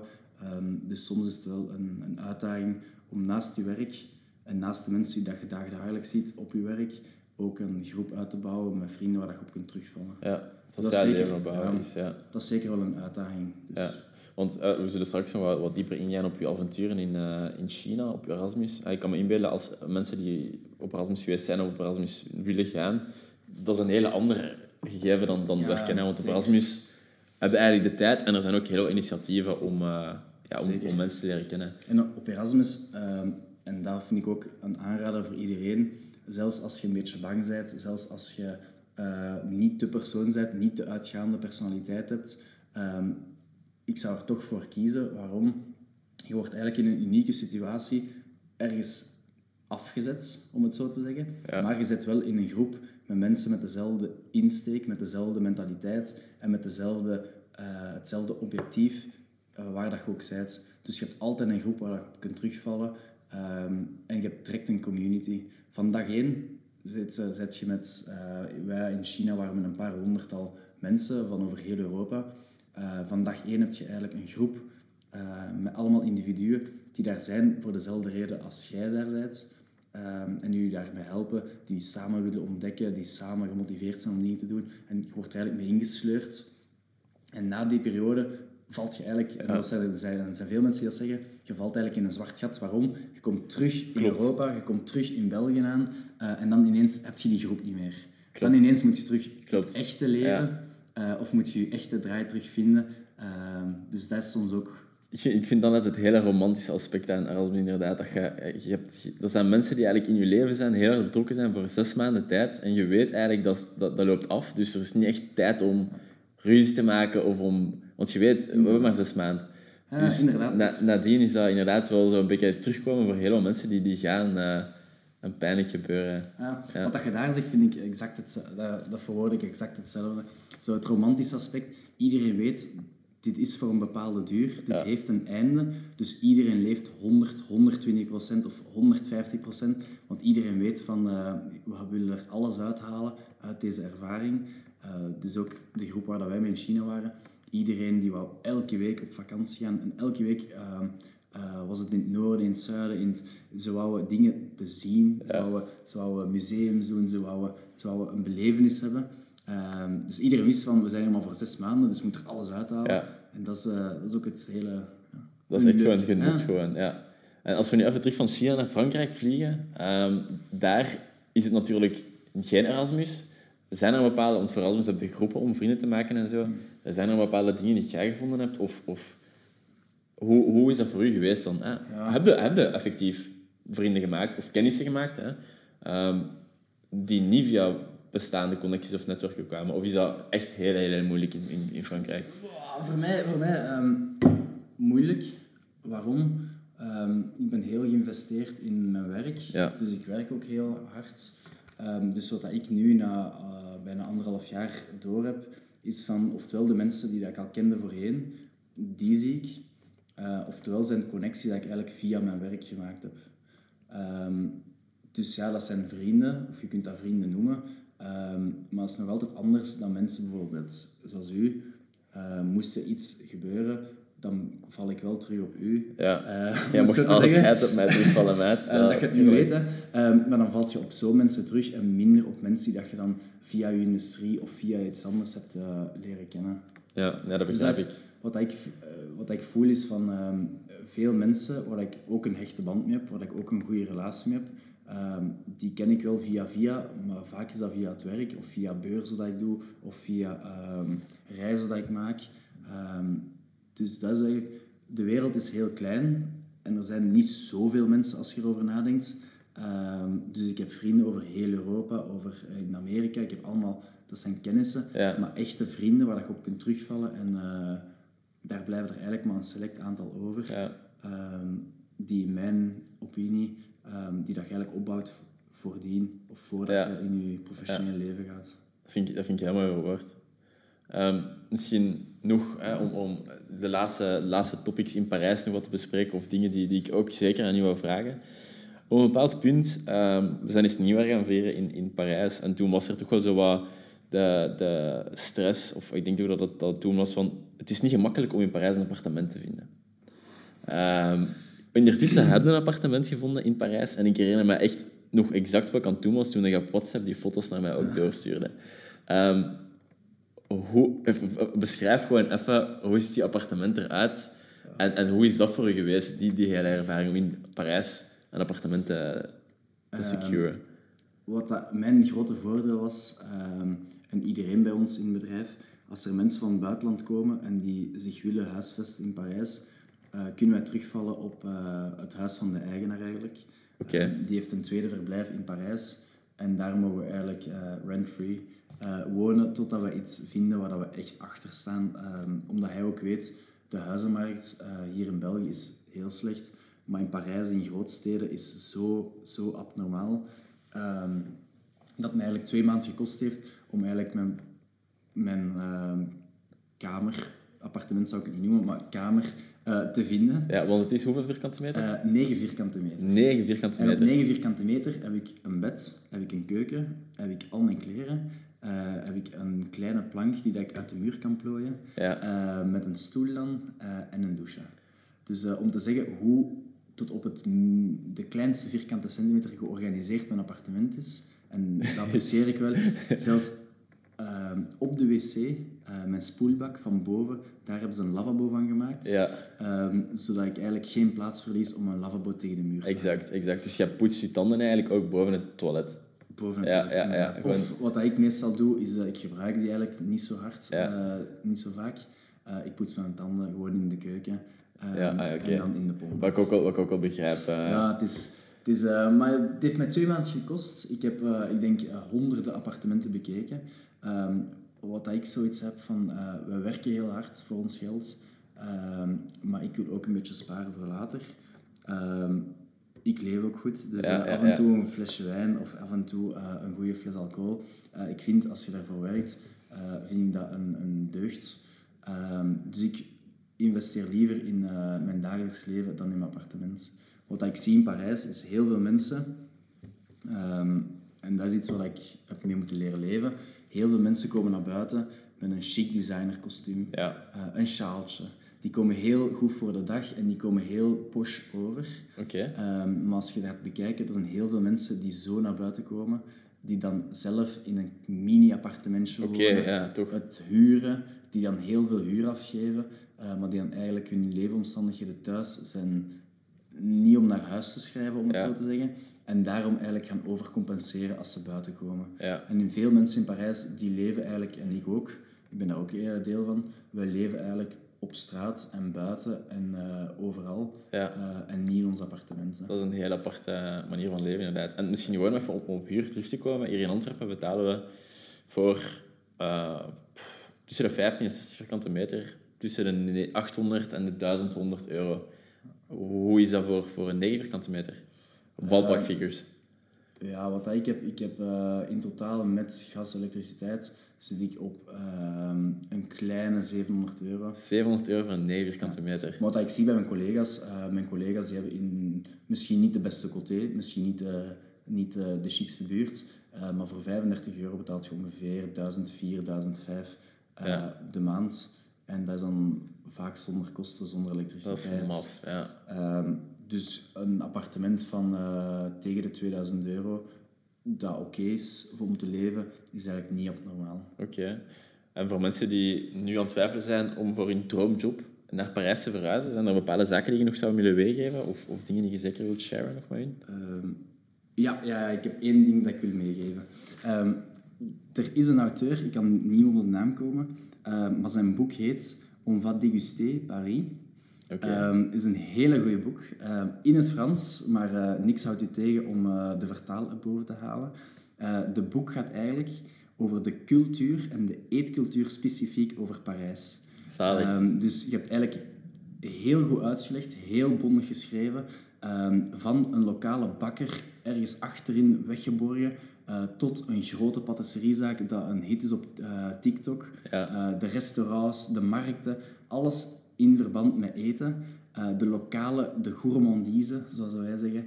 Dus soms is het wel een, een uitdaging om naast je werk en naast de mensen die je dag- dagelijks ziet op je werk, ook een groep uit te bouwen met vrienden waar je op kunt terugvallen. Ja, Dat is sociaal zeker, leven opbouwen ja. is, ja. Dat is zeker wel een uitdaging. Dus, Ja, want eh, we zullen straks nog wat, wat dieper ingaan op je avonturen in, eh, in China, op je Erasmus. Ah, ik kan me inbeelden als mensen die op Erasmus geweest zijn of op Erasmus willen gaan, dat is een hele andere gegeven dan, dan Ja, werken. Hè? Want op. Erasmus hebben we eigenlijk de tijd en er zijn ook heel veel initiatieven om, eh, ja, om, om mensen te leren kennen. En op Erasmus, ehm, en dat vind ik ook een aanrader voor iedereen, zelfs als je een beetje bang bent, zelfs als je niet de persoon bent, niet de uitgaande personaliteit hebt, ehm, ik zou er toch voor kiezen. Waarom? Je wordt eigenlijk in een unieke situatie ergens afgezet, om het zo te zeggen. Ja. Maar je zit wel in een groep met mensen met dezelfde insteek, met dezelfde mentaliteit en met dezelfde, eh, hetzelfde objectief eh, waar dat je ook bent. Dus je hebt altijd een groep waar je op kunt terugvallen ehm, en je hebt direct een community. Van dag één zit, eh, zit je met... wij in China waren met een paar honderdtal mensen van over heel Europa. Eh, van dag één heb je eigenlijk een groep eh, met allemaal individuen die daar zijn voor dezelfde reden als jij daar bent. Ehm, en die je daarbij helpen, die je samen willen ontdekken, die samen gemotiveerd zijn om dingen te doen. En je wordt er eigenlijk mee ingesleurd. En na die periode valt je eigenlijk, en dat zijn, er zijn, zijn veel mensen die dat zeggen, je valt eigenlijk in een zwart gat. Waarom? Je komt terug in. Europa, je komt terug in België aan eh, en dan ineens heb je die groep niet meer. Klopt. Dan ineens moet je terug Klopt. het echte leven eh, of moet je je echte draai terugvinden. Ehm, dus dat is soms ook... Ik vind, dan net het hele romantische aspect aan Erasmus inderdaad. Dat je, je hebt, dat zijn mensen die eigenlijk in je leven zijn, heel erg betrokken zijn voor zes maanden tijd. En je weet eigenlijk dat dat, dat loopt af. Dus er is niet echt tijd om ruzie te maken of om... Want je weet, we hebben maar zes maanden. Ja, dus inderdaad. Na, nadien is dat inderdaad wel zo'n beetje terugkomen voor heel veel mensen die, die gaan eh, een pijnlijk gebeuren. Ja, Ja. Wat dat je daar zegt, vind ik exact hetzelfde. Dat, dat verwoord ik exact hetzelfde. Zo het romantische aspect. Iedereen weet, dit is voor een bepaalde duur. Dit Ja. heeft een einde. Dus iedereen leeft 100, 120 procent of 150 procent. Want iedereen weet van, eh, we willen er alles uithalen uit deze ervaring. Eh, dus ook de groep waar dat wij mee in China waren. Iedereen die wou elke week op vakantie gaan. En elke week ehm, eh, was het in het noorden, in het zuiden. In het, ze wouden dingen bezien. Ze, wouden, ze wouden museums doen. Ze wouden, ze wouden een belevenis hebben. Ehm, dus iedereen wist van, we zijn hier maar voor zes maanden. Dus we moeten er alles uithalen. Ja. En dat is, eh, dat is ook het hele... ja, Dat is echt gewoon genot. Ja. Gewoon, ja. En als we nu even terug van China naar Frankrijk vliegen, ehm, daar is het natuurlijk geen Erasmus. Zijn er bepaalde, want voor Erasmus heb je groepen om vrienden te maken en zo. Zijn er bepaalde dingen die jij gevonden hebt? Of, of hoe, hoe is dat voor u geweest dan? Heb, je, heb je effectief vrienden gemaakt of kennissen gemaakt hè? Ehm, die niet via bestaande connecties of netwerken kwamen? Of is dat echt heel, heel, heel moeilijk in, in, in Frankrijk? Voor mij, voor mij ehm, moeilijk. Waarom? Ehm, ik ben heel geïnvesteerd in mijn werk, Ja. dus ik werk ook heel hard. Ehm, dus wat ik nu na eh, bijna anderhalf jaar door heb, is van oftewel de mensen die dat ik al kende voorheen, die zie ik. Eh, oftewel zijn het connecties die ik eigenlijk via mijn werk gemaakt heb. Dus ja, dat zijn vrienden, of je kunt dat vrienden noemen. Ehm, maar het is nog altijd anders dan mensen bijvoorbeeld zoals u. Eh, moest er iets gebeuren, dan val ik wel terug op u. Ja. Jij het mocht altijd op mij terugvallen. <laughs> Eh, Ja, dat je het nu weet, hè. Ehm, maar dan valt je op zo mensen terug en minder op mensen die dat je dan via je industrie of via iets anders hebt eh, leren kennen. Ja, ja, dat Dus begrijp dat is ik. wat ik, eh, wat ik voel is van ehm, veel mensen waar ik ook een hechte band mee heb, waar ik ook een goede relatie mee heb, ehm, die ken ik wel via via, maar vaak is dat via het werk of via beurzen dat ik doe of via ehm, reizen dat ik maak. Ehm, dus dat is eigenlijk, de wereld is heel klein en er zijn niet zoveel mensen als je erover nadenkt. Dus ik heb vrienden over heel Europa, over eh, in Amerika. Ik heb allemaal, dat zijn kennissen, Ja. maar echte vrienden waar je op kunt terugvallen. En eh, daar blijven er eigenlijk maar een select aantal over. Ja. Die in mijn, op opinie ehm, die dat je eigenlijk opbouwt voordien of voordat Ja. je in je professioneel leven gaat. Dat vind ik, dat vind ik heel mooi verwoord. Ehm, misschien nog hè, om, om de laatste, laatste topics in Parijs nog wat te bespreken, of dingen die, die ik ook zeker aan u wou vragen. Op een bepaald punt, ehm, we zijn eens nieuwjaar gaan vieren in, in Parijs, en toen was er toch wel zo wat de, de stress, of ik denk ook dat het dat toen was van, het is niet gemakkelijk om in Parijs een appartement te vinden. Ehm ondertussen hebben we een appartement gevonden in Parijs. En ik herinner me echt nog exact wat ik aan het doen was toen ik op WhatsApp die foto's naar mij ook doorstuurde. Ehm, hoe, even- beschrijf gewoon even, hoe ziet die appartement eruit? En, en hoe is dat voor u geweest, die, die hele ervaring om in Parijs een appartement te, te securen? Wat dat mijn grote voordeel was, ehm, en iedereen bij ons in het bedrijf, als er mensen van het buitenland komen en die zich willen huisvesten in Parijs, eh, kunnen wij terugvallen op eh, het huis van de eigenaar eigenlijk. Eh, die heeft een tweede verblijf in Parijs en daar mogen we eigenlijk rent-free wonen totdat we iets vinden waar we echt achter staan. Ehm, omdat hij ook weet, de huizenmarkt hier in België is heel slecht, maar in Parijs, in grootsteden, is zo, zo abnormaal. ehm, dat het mij eigenlijk twee maanden gekost heeft om eigenlijk mijn, mijn ehm, kamer, appartement zou ik het niet noemen, maar kamer eh, te vinden. Ja, want het is hoeveel vierkante meter? Eh 9 vierkante meter. 9 vierkante En op meter. 9 vierkante meter heb ik een bed, heb ik een keuken, heb ik al mijn kleren, eh, heb ik een kleine plank die dat ik uit de muur kan plooien, Ja. met een stoel dan en een douche. Dus om te zeggen hoe tot op het, de kleinste vierkante centimeter georganiseerd mijn appartement is, en dat <laughs> apprecieer ik wel, zelfs eh, op de wc, eh, mijn spoelbak van boven, daar hebben ze een lavabo van gemaakt. Ja. Ehm, zodat ik eigenlijk geen plaats verlies om een lavabo tegen de muur te Exact, exact. Dus je poetst je tanden eigenlijk ook boven het toilet. boven het Ja, toilet, ja, ja, gewoon- Of wat ik meestal doe, is dat ik gebruik die eigenlijk niet zo hard, eh, niet zo vaak. Eh, ik poets mijn tanden gewoon in de keuken ehm, Ja, ah, en dan in de pomp. Wat ik ook wel, wat ik ook wel begrijp. Ja, het is... Het, is, eh, maar het heeft mij twee maanden gekost. Ik heb, eh, ik denk, eh, honderden appartementen bekeken. Ehm, wat dat ik zoiets heb van, we werken heel hard voor ons geld, ehm, maar ik wil ook een beetje sparen voor later. Ehm, ik leef ook goed, dus Ja, ja, af en toe een flesje wijn of af en toe een goede fles alcohol. Ik vind, als je daarvoor werkt, vind ik dat een, een deugd. Dus ik investeer liever in mijn dagelijks leven dan in mijn appartement. Wat ik zie in Parijs is heel veel mensen, ehm, en dat is iets wat ik heb mee moeten leren leven. Heel veel mensen komen naar buiten met een chic designerkostuum, Ja. eh, een sjaaltje. Die komen heel goed voor de dag en die komen heel posh over. Oké. Ehm, maar als je dat bekijkt, er zijn heel veel mensen die zo naar buiten komen, die dan zelf in een mini-appartementje wonen, ja, het huren, die dan heel veel huur afgeven, eh, maar die dan eigenlijk hun leefomstandigheden thuis zijn niet om naar huis te schrijven, om het Ja. zo te zeggen, en daarom eigenlijk gaan overcompenseren als ze buiten komen. Ja. En veel mensen in Parijs, die leven eigenlijk, en ik ook, ik ben daar ook eh, deel van, wij leven eigenlijk op straat en buiten en eh, overal, Ja. eh, en niet in onze appartementen. Dat is een heel aparte manier van leven, inderdaad. En misschien gewoon even om op huur terug te komen. Hier in Antwerpen betalen we voor tussen de 15 en 60 vierkante meter tussen de 800 en de 1100 euro. Hoe is dat voor, voor een 9 vierkante meter? Ballpark figures. Ja, wat ik heb, ik heb eh, in totaal met gas en elektriciteit zit ik op ehm, een kleine 700 euro. 700 euro voor een 9 vierkante meter. Maar wat ik zie bij mijn collega's, eh, mijn collega's die hebben in, misschien niet de beste coté, misschien niet, de niet de, chicste buurt, eh, maar voor 35 euro betaalt je ongeveer 1004, 1005 eh, Ja. de maand. En dat is dan vaak zonder kosten, zonder Dat elektriciteit. is maf, ja. Ehm, dus een appartement van eh, tegen de 2000 euro, dat oké is voor om te leven, is eigenlijk niet abnormaal. Oké. En voor mensen die nu aan het twijfelen zijn om voor hun droomjob naar Parijs te verhuizen, zijn er bepaalde zaken die je nog zou willen meegeven? Of, of dingen die je zeker wilt sharen nog met hun? Ehm, ja, ja, ik heb één ding dat ik wil meegeven. Ehm, er is een auteur, ik kan niet op de naam komen, ehm, maar zijn boek heet On va déguster Paris. Oké. Ehm, is een hele goede boek. Ehm, in het Frans, maar eh, niks houdt u tegen om eh, de vertaal erboven te halen. Eh de boek gaat eigenlijk over de cultuur en de eetcultuur specifiek over Parijs. Zalig. Ehm, dus je hebt eigenlijk heel goed uitgelegd, heel bondig geschreven, van een lokale bakker ergens achterin weggeborgen eh, tot een grote patisseriezaak dat een hit is op eh, TikTok. Ja. Eh, de restaurants, de markten, alles in verband met eten. De lokale, de gourmandise, zoals wij zeggen.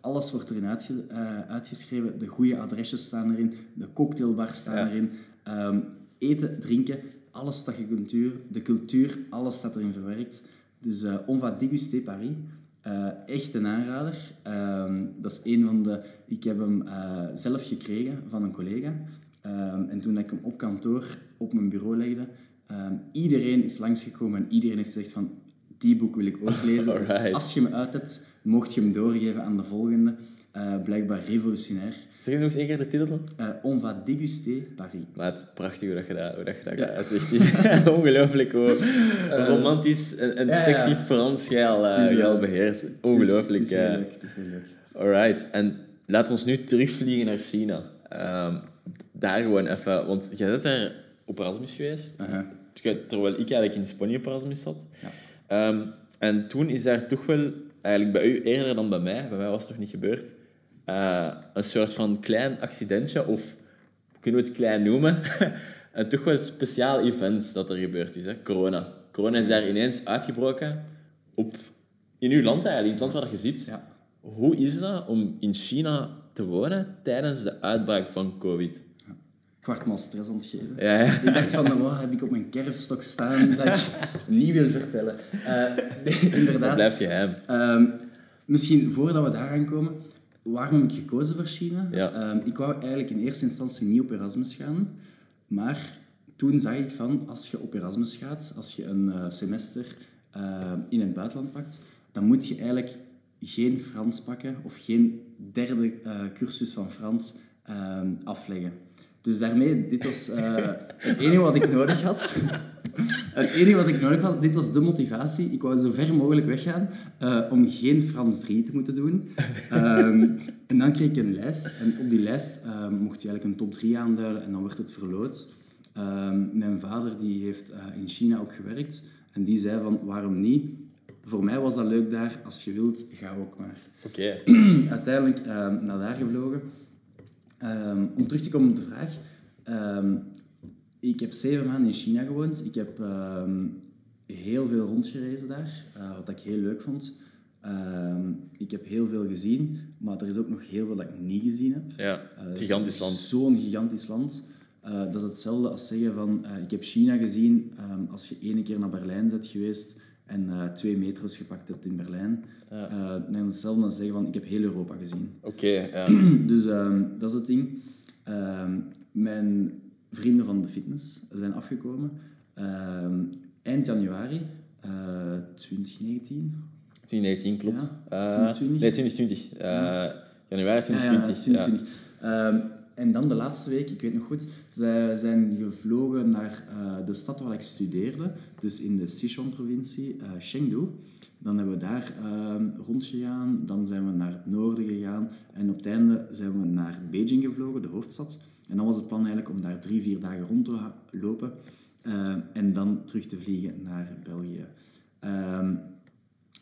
Alles wordt erin uitge- uitgeschreven. De goede adresjes staan erin. De cocktailbars staan Ja. erin. Ehm, eten, drinken, alles dat je cultuur, de cultuur, alles staat erin verwerkt. Dus eh On va déguster Paris. Eh, echt een aanrader. Ehm, dat is een van de... Ik heb hem eh, zelf gekregen van een collega. Ehm, en toen ik hem op kantoor op mijn bureau legde, ehm, iedereen is langsgekomen en iedereen heeft gezegd van die boek wil ik ook lezen. <laughs> Dus als je hem uit hebt, mocht je hem doorgeven aan de volgende. Eh, blijkbaar revolutionair. Zeg je nog eens één keer de titel? Eh, On va déguster Paris. Maar het is prachtig hoe dat je dat, hoe dat, je dat uitzegt. <laughs> Ongelooflijk hoe romantisch en, en ja, ja. sexy Frans jij eh, eh, beheerst. Is- Ongelooflijk. Het is, heel eh. leuk. Het is heel leuk. Alright, en laten we ons nu terugvliegen naar China. Ehm, daar gewoon even, want jij bent daar op Erasmus geweest, terwijl ik eigenlijk in Spanje op Erasmus zat. Ehm, en toen is daar toch wel, eigenlijk bij u eerder dan bij mij, bij mij was het nog niet gebeurd, eh, een soort van klein accidentje, of kunnen we het klein noemen, <laughs> een toch wel een speciaal event dat er gebeurd is, hè? corona. Corona is daar ineens uitgebroken op, in uw land eigenlijk, in het land waar je zit. Ja. Hoe is dat om in China te wonen tijdens de uitbraak van COVID? Ik word me al stress aan het geven. Ja, ja. Ik dacht van, wat heb ik op mijn kerfstok staan dat ik <laughs> niet wil vertellen. Eh, <laughs> nee, Dat inderdaad. blijft geheim. Ehm, misschien voordat we daar aankomen, waarom heb ik gekozen voor China? Ja. Ehm, ik wou eigenlijk in eerste instantie niet op Erasmus gaan, maar toen zag ik van, als je op Erasmus gaat, als je een eh, semester eh, in het buitenland pakt, dan moet je eigenlijk geen Frans pakken of geen derde cursus van Frans ehm, afleggen. Dus daarmee, dit was eh, het enige wat ik nodig had. Het enige wat ik nodig had, dit was de motivatie. Ik wou zo ver mogelijk weggaan eh, om geen Frans 3 te moeten doen. Ehm, en dan kreeg ik een lijst. En op die lijst ehm, mocht je eigenlijk een top 3 aanduiden en dan werd het verloot. Ehm, mijn vader die heeft eh, in China ook gewerkt. En die zei van, waarom niet? Voor mij was dat leuk daar. Als je wilt, ga ook maar. Oké. <clears throat> Uiteindelijk ehm, naar daar gevlogen. Ehm, om terug te komen op de vraag. ehm, ik heb zeven maanden in China gewoond. Ik heb ehm, heel veel rondgereisd daar, eh, wat ik heel leuk vond. Ik heb heel veel gezien, maar er is ook nog heel veel dat ik niet gezien heb. Ja, is gigantisch land. Zo'n gigantisch land. Eh, dat is hetzelfde als zeggen van, ik heb China gezien als je ene keer naar Berlijn bent geweest en eh, twee metro's gepakt hebt in Berlijn. Eh, dan is hetzelfde als zeggen van, ik heb heel Europa gezien. Oké, ja. <clears throat> Dus ehm, dat is het ding. Ehm, mijn vrienden van de fitness zijn afgekomen. Ehm, eind januari eh 2019. 2019 klopt. Ja, Eh, 2020? Nee, 2020. Eh, Januari Ja, 2020. ja, 2020. En dan de laatste week, ik weet nog goed, zij zijn gevlogen naar eh, de stad waar ik studeerde, dus in de Sichuan-provincie, eh, Chengdu. Dan hebben we daar ehm, rondgegaan, dan zijn we naar het noorden gegaan en op het einde zijn we naar Beijing gevlogen, de hoofdstad. En dan was het plan eigenlijk om daar drie, vier dagen rond te lopen eh, en dan terug te vliegen naar België. Ehm,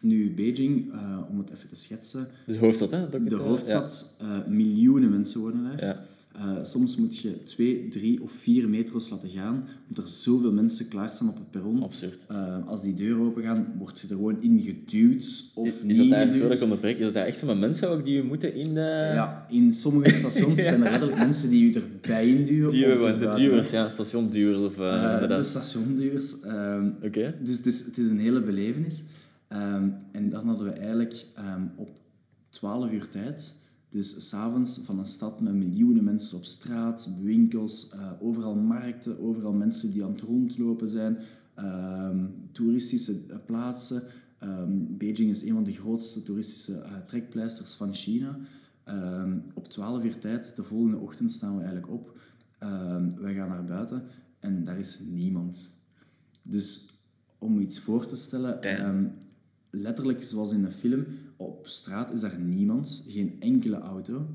nu, Beijing, om het even te schetsen, Dus hoofdstad, hè? de hoofdstad, eh, miljoenen mensen wonen daar. Ja. Eh, soms moet je twee, drie of vier metro's laten gaan, omdat er zoveel mensen klaarstaan op het perron. Absurd. Eh, als die deuren open gaan, word je er gewoon in geduwd of Is, is niet dat daar, geduwd. sorry dat ik onderbreek, is dat echt zo met mensen ook die je moeten in de... Ja, in sommige <laughs> stations zijn er letterlijk mensen die je erbij induwen. Duwen, de erbuiten. duwers, ja, stationduwers of... eh, Eh, de stationduurs. ehm, Oké. Dus het is, het is een hele belevenis. Ehm, en dan hadden we eigenlijk ehm, op 12 uur tijd, dus s'avonds van een stad met miljoenen mensen op straat, winkels, eh, overal markten, overal mensen die aan het rondlopen zijn, ehm, toeristische eh, plaatsen. Ehm, Beijing is een van de grootste toeristische eh, trekpleisters van China. Ehm, op 12 uur tijd, de volgende ochtend staan we eigenlijk op. Ehm, wij gaan naar buiten en daar is niemand. Dus om iets voor te stellen, letterlijk zoals in een film, op straat is daar niemand, geen enkele auto.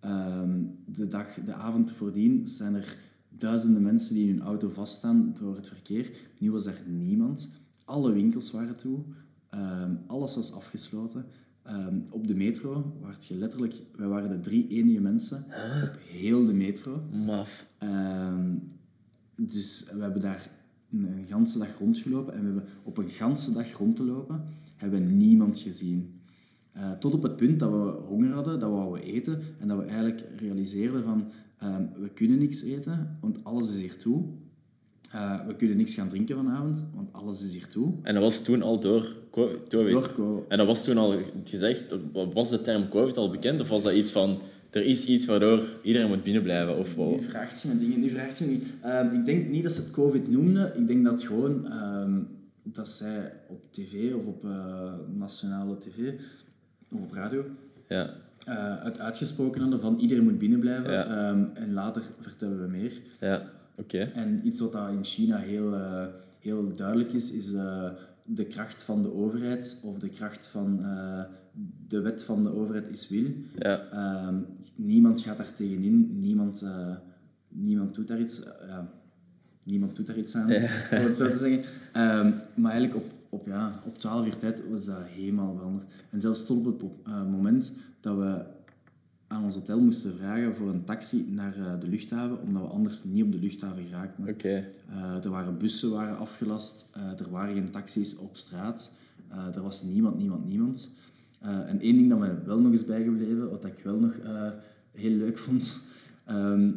Ehm, de, dag, de avond voordien zijn er duizenden mensen die in hun auto vaststaan door het verkeer. Nu was er niemand. Alle winkels waren toe. Ehm, alles was afgesloten. Ehm, op de metro waart je letterlijk... Wij waren de drie enige mensen op heel de metro. Maf. Dus we hebben daar een ganse dag rondgelopen en we hebben op een ganse dag rond te lopen, hebben we niemand gezien. Eh, tot op het punt dat we honger hadden, dat we wouden eten en dat we eigenlijk realiseerden van ehm, we kunnen niks eten, want alles is hier toe. Eh, we kunnen niks gaan drinken vanavond, want alles is hier toe. En dat was toen al door co- COVID? Door co- En dat was toen al gezegd, was de term COVID al bekend? Of was dat iets van, er is iets waardoor iedereen moet binnenblijven? Of Nu vraagt je me dingen, nu vraagt je me niet. Ehm, ik denk niet dat ze het COVID noemden. Ik denk dat gewoon ehm, dat zij op tv of op eh, nationale tv of op radio Ja, eh, het uitgesproken hadden van iedereen moet binnenblijven. Ja. Ehm, en later vertellen we meer. ja, oké. En iets wat dat in China heel, eh, heel duidelijk is, is eh, de kracht van de overheid of de kracht van eh, de wet van de overheid is wil. Ja, Ehm, niemand gaat daar tegenin, niemand, eh, niemand doet daar iets, eh, niemand doet daar iets aan, om het zo te zeggen. Ehm, maar eigenlijk op, op, ja, op 12 uur tijd was dat helemaal veranderd. En zelfs tot op het eh, moment dat we aan ons hotel moesten vragen voor een taxi naar eh, de luchthaven, omdat we anders niet op de luchthaven geraakten. oké. Eh, er waren bussen waren afgelast, er waren geen taxis op straat, er was niemand, niemand, niemand. En één ding dat mij wel nog is bijgebleven, wat ik wel nog heel leuk vond. <laughs> ehm,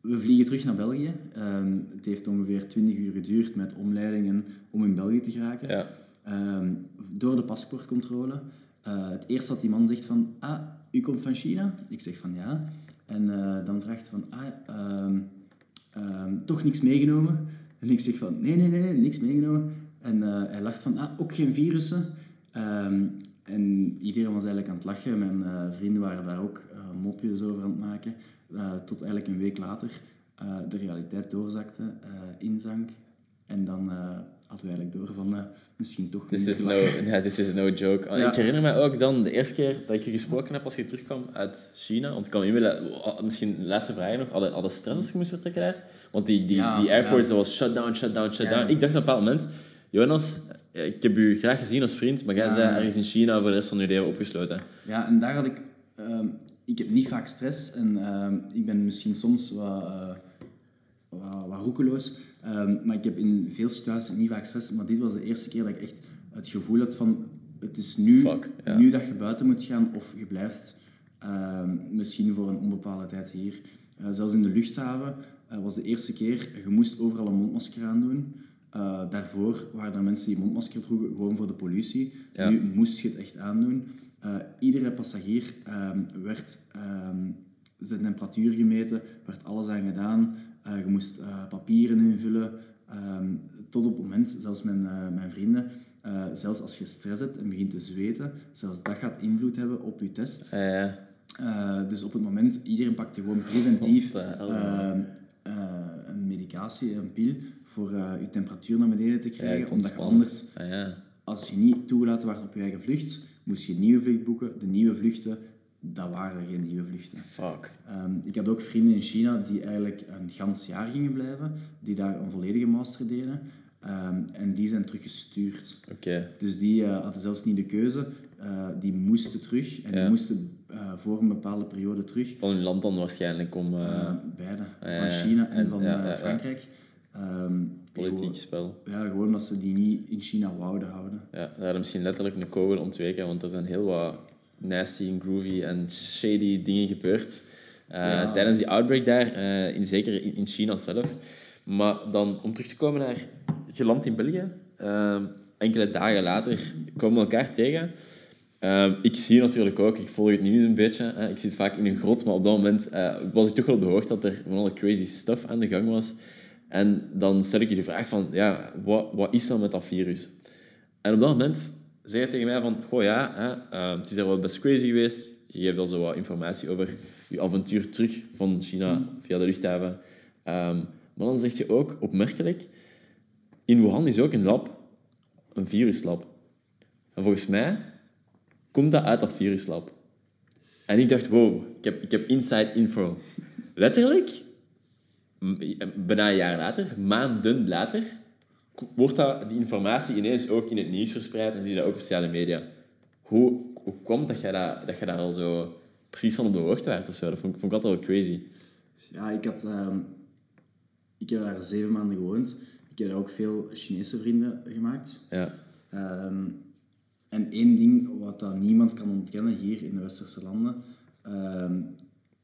we vliegen terug naar België. Ehm, het heeft ongeveer 20 uur geduurd met omleidingen om in België te geraken. Ja, Ehm, door de paspoortcontrole. Eh, het eerste dat die man zegt van, ah, u komt van China? Ik zeg van ja. En eh, dan vraagt hij van, ah, ehm, toch niks meegenomen? En ik zeg van, nee, nee, nee, nee, niks meegenomen. En eh, hij lacht van, ah, ook geen virussen? En iedereen was eigenlijk aan het lachen. Mijn vrienden waren daar ook mopjes over aan het maken. Eh, tot eigenlijk een week later eh, de realiteit doorzakte, eh, inzank. En dan hadden we eigenlijk door van, misschien toch this minder is, no, <laughs> this is no joke. Ja. Ik herinner me ook dan de eerste keer dat ik je gesproken heb als je terugkwam uit China. Want ik kan me inbeelden, oh, misschien de laatste vraag nog, hadden, hadden stress als je moest vertrekken daar? Want die, die, Ja, die airport, ja. dat was shutdown, shutdown, shutdown. Ik dacht op een bepaald moment, Jonas, ik heb u graag gezien als vriend, maar jij Ja. bent ergens in China voor de rest van je leven opgesloten. Ja, en daar had ik... ehm, ik heb niet vaak stress en ehm, ik ben misschien soms wat, eh, wat, wat roekeloos. Ehm, maar ik heb in veel situaties niet vaak stress. Maar dit was de eerste keer dat ik echt het gevoel had van... Het is nu, Fuck, ja. nu dat je buiten moet gaan of je blijft ehm, misschien voor een onbepaalde tijd hier. Eh, zelfs in de luchthaven eh, was de eerste keer... Je moest overal een mondmasker aandoen. Daarvoor waren er mensen die mondmasker droegen, gewoon voor de pollutie. Ja. Nu moest je het echt aandoen. Eh, iedere passagier ehm, werd ehm, zijn temperatuur gemeten, werd alles aan gedaan. Eh, je moest eh, papieren invullen. Ehm, tot op het moment, zelfs mijn, mijn vrienden, zelfs als je stress hebt en begint te zweten, zelfs dat gaat invloed hebben op je test. Ja, ja. Dus op het moment, iedereen pakte gewoon preventief een medicatie, een pil, voor je temperatuur naar beneden te krijgen. Ja, omdat je anders Ah, ja. als je niet toegelaten werd op je eigen vlucht, moest je een nieuwe vlucht boeken. De nieuwe vluchten, dat waren geen nieuwe vluchten. Fuck. Ehm, ik had ook vrienden in China die eigenlijk een gans jaar gingen blijven, die daar een volledige master deden. Ehm, en die zijn teruggestuurd. Oké. Dus die eh, hadden zelfs niet de keuze. Eh, die moesten terug en Ja. die moesten eh, voor een bepaalde periode terug. Van hun land dan waarschijnlijk om eh, Eh, beide, ja, van. China en, En- van. Frankrijk. Ehm, politiek spel. Ja, gewoon omdat ze die niet in China wouden houden. Ja, daar misschien letterlijk een kogel ontweken, want er zijn heel wat nasty en groovy en shady dingen gebeurd eh, Ja. tijdens die outbreak daar, eh, in, zeker in, in China zelf. Maar dan, om terug te komen naar geland in België, eh, enkele dagen later komen we elkaar tegen. Ik zie natuurlijk ook, ik volg het nieuws een beetje, hè. ik zit vaak in een grot, maar op dat moment was ik toch wel op de hoogte dat er van alle crazy stuff aan de gang was. En dan stel ik je de vraag van, ja, wat, wat is dan met dat virus? En op dat moment zei hij tegen mij van, goh ja, hè, eh, het is daar wel best crazy geweest. Je geeft al zo wat informatie over je avontuur terug van China via de luchthaven. Ehm, maar dan zegt je ook, opmerkelijk, in Wuhan is ook een lab, een viruslab. En volgens mij komt dat uit dat viruslab. En ik dacht, wow, ik heb, ik heb inside info. <laughs> Letterlijk, bijna een jaar later, maanden later, wordt dat, die informatie ineens ook in het nieuws verspreid en zie je dat ook op sociale media. Hoe, hoe kwam dat jij, dat, dat jij daar al zo precies van op de hoogte werd of zo? Dat vond, ik- vond ik altijd wel crazy. Ja, ik had... ehm, ik heb daar zeven maanden gewoond. Ik heb daar ook veel Chinese vrienden gemaakt. Ja. Ehm, en één ding wat dat niemand kan ontkennen hier in de westerse landen, ehm,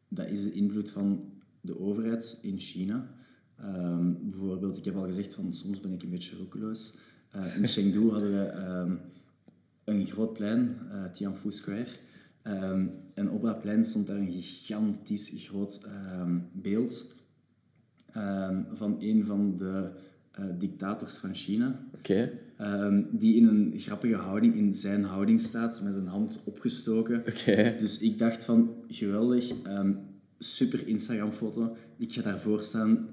dat is de invloed van de overheid in China. Ehm, bijvoorbeeld, ik heb al gezegd van soms ben ik een beetje roekeloos. Eh, in Chengdu hadden we ehm, een groot plein, eh Tianfu Square. Ehm, en op dat plein stond daar een gigantisch groot beeld van een van de eh, dictators van China. Die in een grappige houding, in zijn houding staat, met zijn hand opgestoken. Dus ik dacht van, geweldig, super Instagram-foto. Ik ga daarvoor staan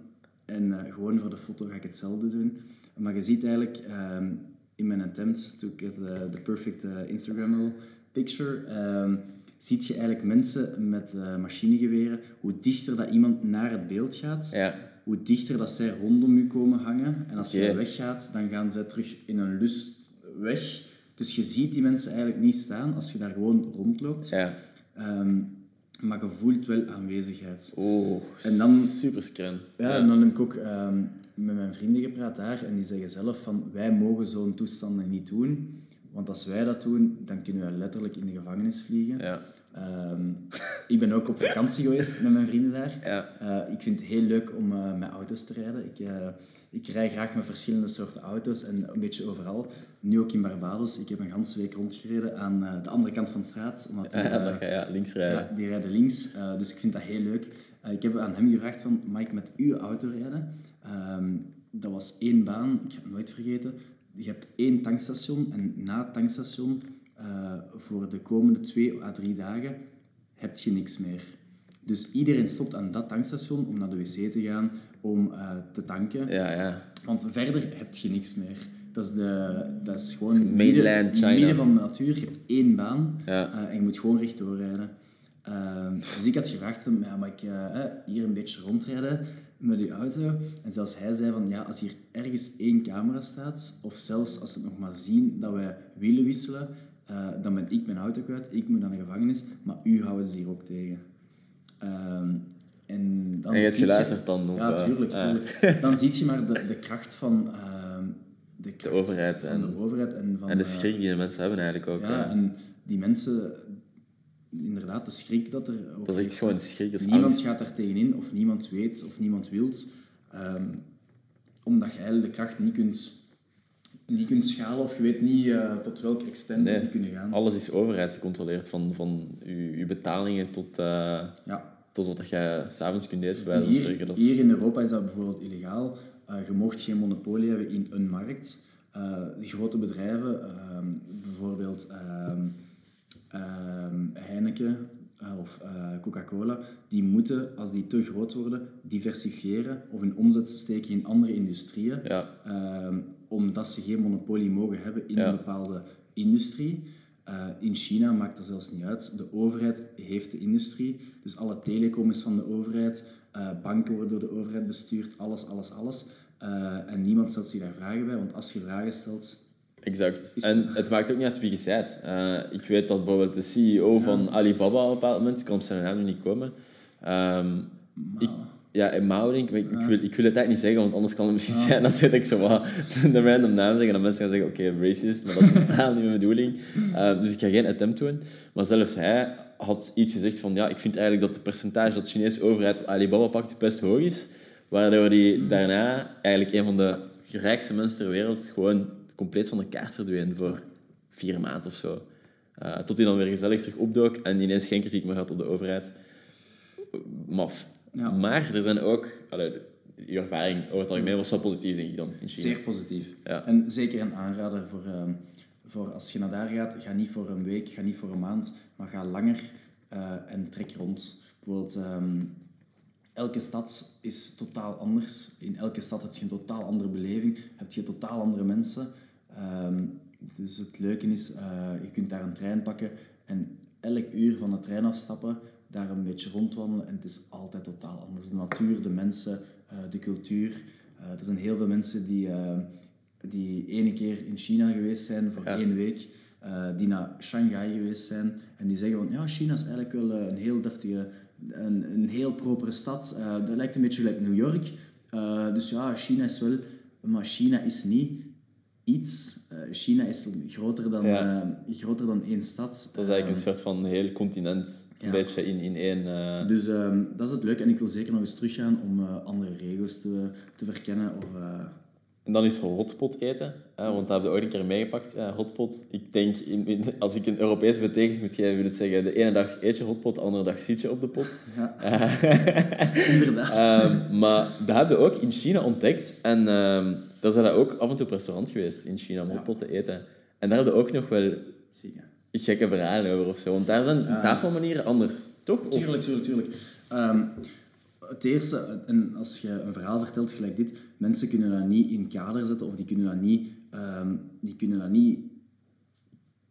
en eh, gewoon voor de foto ga ik hetzelfde doen. Maar je ziet eigenlijk ehm, in mijn attempt to get the, the perfect uh, Instagrammable picture, ehm, ziet je eigenlijk mensen met eh, machinegeweren, hoe dichter dat iemand naar het beeld gaat, Ja. hoe dichter dat zij rondom u komen hangen. En als je weggaat, dan gaan zij terug in een lust weg. Dus je ziet die mensen eigenlijk niet staan als je daar gewoon rondloopt. Ja. Ehm, maar je voelt wel aanwezigheid. Oh, En dan- super scren. Ja, en dan heb ik ook ehm, met mijn vrienden gepraat daar en die zeggen zelf van wij mogen zo'n toestanden niet doen. Want als wij dat doen, dan kunnen wij letterlijk in de gevangenis vliegen. Ja. Ehm, ik ben ook op vakantie geweest met mijn vrienden daar. Ja. Eh, ik vind het heel leuk om eh, met auto's te rijden. Ik, eh, ik rij graag met verschillende soorten auto's en een beetje overal. Nu ook in Barbados. Ik heb een ganse week rondgereden aan de andere kant van de straat. Omdat die, <laughs> Ja, dat ga je ja, links rijden. ja, die rijden links, dus ik vind dat heel leuk. Ik heb aan hem gevraagd van, mag ik met uw auto rijden? Ehm, dat was één baan, ik ga het nooit vergeten. Je hebt één tankstation en na het tankstation, eh, voor de komende twee à drie dagen, heb je niks meer. Dus iedereen stopt aan dat tankstation om naar de wc te gaan, om eh, te tanken. Ja, ja. Want verder heb je niks meer. Dat is, de, dat is gewoon midden, Mainland China. midden van de natuur. Je hebt één baan Ja. eh, en je moet gewoon rechtdoor rijden. Ehm, dus ik had gevraagd hem, ja, mag ik hier een beetje rondrijden met uw auto? En zelfs hij zei van, ja, als hier ergens één camera staat, of zelfs als ze het nog maar zien dat wij wielen wisselen, eh, dan ben ik mijn auto kwijt, ik moet naar de gevangenis, maar u houden ze hier ook tegen. Ehm, en dan En je hebt ziet geluisterd dan? Of, ja, tuurlijk, ja. tuurlijk. <laughs> Dan zie je maar de, de kracht van ehm, de, kracht overheid van en- de overheid en van En de eh, schrik die de mensen hebben eigenlijk ook. ja, ja. en die mensen, inderdaad, de schrik dat er ook Dat is echt gewoon schrik, Niemand angst. gaat daar tegenin, of niemand weet, of niemand wilt. ehm, omdat je eigenlijk de kracht niet kunt, niet kunt schalen, of je weet niet eh, tot welk extent Nee. die kunnen gaan. Alles is overheidsgecontroleerd, van, van je, je betalingen tot, eh, Ja. tot wat jij s'avonds kunt eten, bij Hier. Dat is- hier in Europa is dat bijvoorbeeld illegaal. Eh, je mocht geen monopolie hebben in een markt. De grote bedrijven, ehm, bijvoorbeeld ehm, ehm, Heineken of Coca-Cola, die moeten, als die te groot worden, diversifiëren of hun omzet steken in andere industrieën, Ja. Omdat ze geen monopolie mogen hebben in Ja. een bepaalde industrie. Eh, in China maakt dat zelfs niet uit. De overheid heeft de industrie. Dus alle telecom is van de overheid. eh, banken worden door de overheid bestuurd. Alles, alles, alles. Eh, en niemand stelt zich daar vragen bij. Want als je vragen stelt... Exact. En het maakt ook niet uit wie je bent. Ik weet dat bijvoorbeeld de CEO van Alibaba op een bepaald moment, ik kan op zijn naam nu niet komen, ehm, ik, ja, in denk ik, ik, wil, ik wil het eigenlijk niet zeggen, want anders kan het misschien zijn dat ik zo wat <laughs> de random naam zeg en dat mensen gaan zeggen, oké, racist, maar dat is <laughs> totaal niet mijn bedoeling. Eh, dus ik ga geen attempt doen. Maar zelfs hij had iets gezegd van, ja, ik vind eigenlijk dat de percentage dat de Chinese overheid Alibaba pakt best hoog is, waardoor hij daarna eigenlijk een van de rijkste mensen ter wereld gewoon compleet van de kaart verdween voor vier maanden of zo. Eh, tot hij dan weer gezellig terug opdook en ineens geen kritiek meer had op de overheid. Maf. Ja. Maar er zijn ook... Allee, je ervaring over het algemeen was wel positief, denk ik dan, in China. Zeer positief. Ja. En zeker een aanrader voor, ehm, voor als je naar daar gaat. Ga niet voor een week, ga niet voor een maand, maar ga langer eh, en trek rond. Bijvoorbeeld, ehm, elke stad is totaal anders. In elke stad heb je een totaal andere beleving, heb je totaal andere mensen. Ehm, dus het leuke is, eh, je kunt daar een trein pakken en elk uur van de trein afstappen, daar een beetje rondwandelen en het is altijd totaal anders. De natuur, de mensen, eh, de cultuur. Eh, er zijn heel veel mensen die, eh, die ene keer in China geweest zijn voor Ja. één week. die naar Shanghai geweest zijn en die zeggen van ja, China is eigenlijk wel een heel deftige, een, een heel propere stad. Dat lijkt een beetje gelijk New York. Dus ja, China is wel, maar China is niet iets. China is groter dan, Ja. groter dan één stad. Dat is eigenlijk een soort van heel continent. Een beetje in, in één... eh, Dus ehm, dat is het leuk en ik wil zeker nog eens teruggaan om eh, andere regels te, te verkennen. Of, eh, En dan is hotpot eten, hè, want dat hebben we ooit een keer meegepakt. Hotpot, ik denk, in, in- als ik een Europese betekenis moet geven, wil het zeggen, de ene dag eet je hotpot, de andere dag zit je op de pot. <laughs> ja. <laughs> Inderdaad. Ehm, maar dat hebben we ook in China ontdekt. En ehm daar zijn we ook af en toe op restaurant geweest in China om hotpot te eten. En daar hebben we ook nog wel Zeker. Gekke verhalen over of zo. Want daar zijn tafelmanieren anders, toch? Tuurlijk, tuurlijk, tuurlijk. Ehm, het eerste, en als je een verhaal vertelt gelijk dit, mensen kunnen dat niet in kader zetten of die kunnen dat niet, ehm, die kunnen dat niet,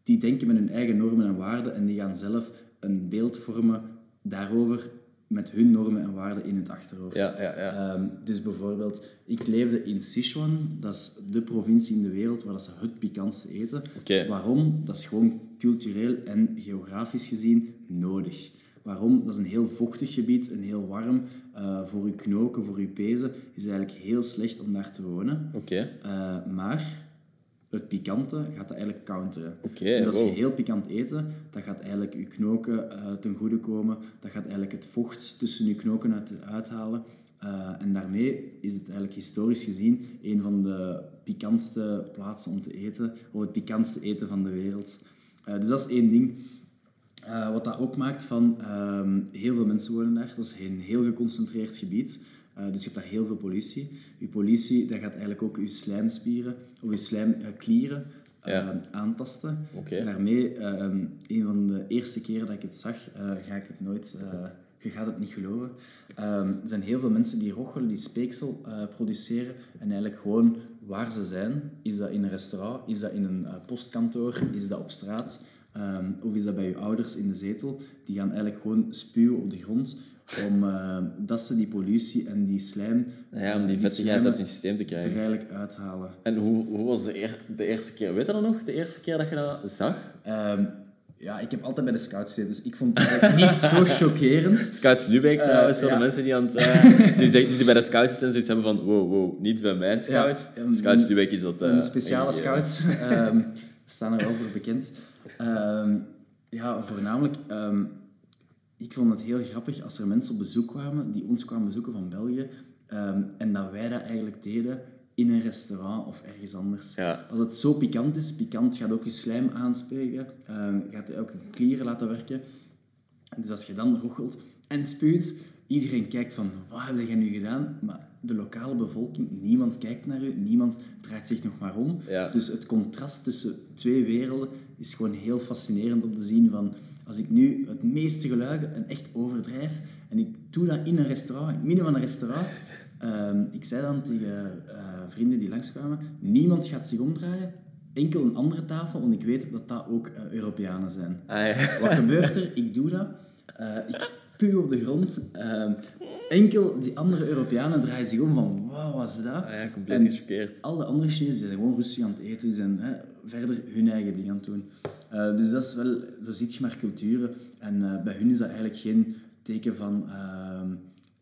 die denken met hun eigen normen en waarden en die gaan zelf een beeld vormen daarover met hun normen en waarden in het achterhoofd. Ja, ja, ja. Ehm, dus bijvoorbeeld, ik leefde in Sichuan, dat is de provincie in de wereld waar dat ze het pikantste eten. Waarom? Dat is gewoon cultureel en geografisch gezien nodig. Waarom? Dat is een heel vochtig gebied, een heel warm. Eh, voor uw knoken, voor uw pezen is het eigenlijk heel slecht om daar te wonen. Oké. Eh, maar het pikante gaat dat eigenlijk counteren. Dus als je heel pikant eten, dat gaat eigenlijk je knoken eh, ten goede komen. Dat gaat eigenlijk het vocht tussen je knoken uit, uithalen. Eh, en daarmee is het eigenlijk historisch gezien een van de pikantste plaatsen om te eten, of het pikantste eten van de wereld. Eh, dus dat is één ding. Wat dat ook maakt van ehm, heel veel mensen wonen daar. Dat is een heel geconcentreerd gebied. Eh, dus je hebt daar heel veel politie. Je politie dat gaat eigenlijk ook je slijmspieren of je slijmklieren Ja. aantasten. Daarmee, ehm, een van de eerste keren dat ik het zag, eh, ga ik het nooit... eh, je gaat het niet geloven. Ehm, er zijn heel veel mensen die rochelen, die speeksel eh, produceren. En eigenlijk gewoon waar ze zijn. Is dat in een restaurant? Is dat in een eh, postkantoor? Is dat op straat? Ehm, of is dat bij je ouders in de zetel? Die gaan eigenlijk gewoon spuwen op de grond. Om eh, dat ze die pollutie en die slijm... Ja, om die eh, vettigheid slijmen uit je systeem te er krijgen. eigenlijk uithalen. En hoe, hoe was de, eer- de eerste keer? Weet je dat nog? De eerste keer dat je dat zag? Ehm, ja, ik heb altijd bij de scouts gezeten, dus ik vond het eigenlijk niet zo <laughs> chockerend. Scouts Lubeck trouwens, voor ja. de mensen die, aan het, <laughs> eh, die, die bij de scouts en zoiets hebben van wow, wow, niet bij mijn scouts. Ja, scouts Lubeck is dat... eh, Een speciale eh, scouts <laughs> ehm, staan er wel voor bekend. Ehm, ja, voornamelijk, ik vond het heel grappig als er mensen op bezoek kwamen, die ons kwamen bezoeken van België, ehm, en dat wij dat eigenlijk deden in een restaurant of ergens anders. Ja. Als het zo pikant is, pikant gaat ook je slijm aanspreken, ehm, gaat ook je klieren laten werken. Dus als je dan rochelt en spuwt, iedereen kijkt van, wat heb jij nu gedaan? Maar de lokale bevolking, niemand kijkt naar u, niemand draait zich nog maar om. Ja. Dus het contrast tussen twee werelden is gewoon heel fascinerend om te zien van, als ik nu het meeste geluiden en echt overdrijf, en ik doe dat in een restaurant, in het midden van een restaurant, ehm, ik zei dan tegen eh, vrienden die langskwamen, niemand gaat zich omdraaien, enkel een andere tafel, want ik weet dat dat ook eh, Europeanen zijn. Ah, ja. Wat gebeurt <laughs> er? Ik doe dat. Eh, ik spuw op de grond. Ehm, enkel die andere Europeanen draaien zich om van, wat was dat? Ah ja, compleet En gechoqueerd. Alle andere Chinezen zijn gewoon rustig aan het eten. Die zijn hè, verder hun eigen ding aan het doen. Eh, dus dat is wel, zo ziet je maar culturen. En eh, bij hun is dat eigenlijk geen teken van... ehm,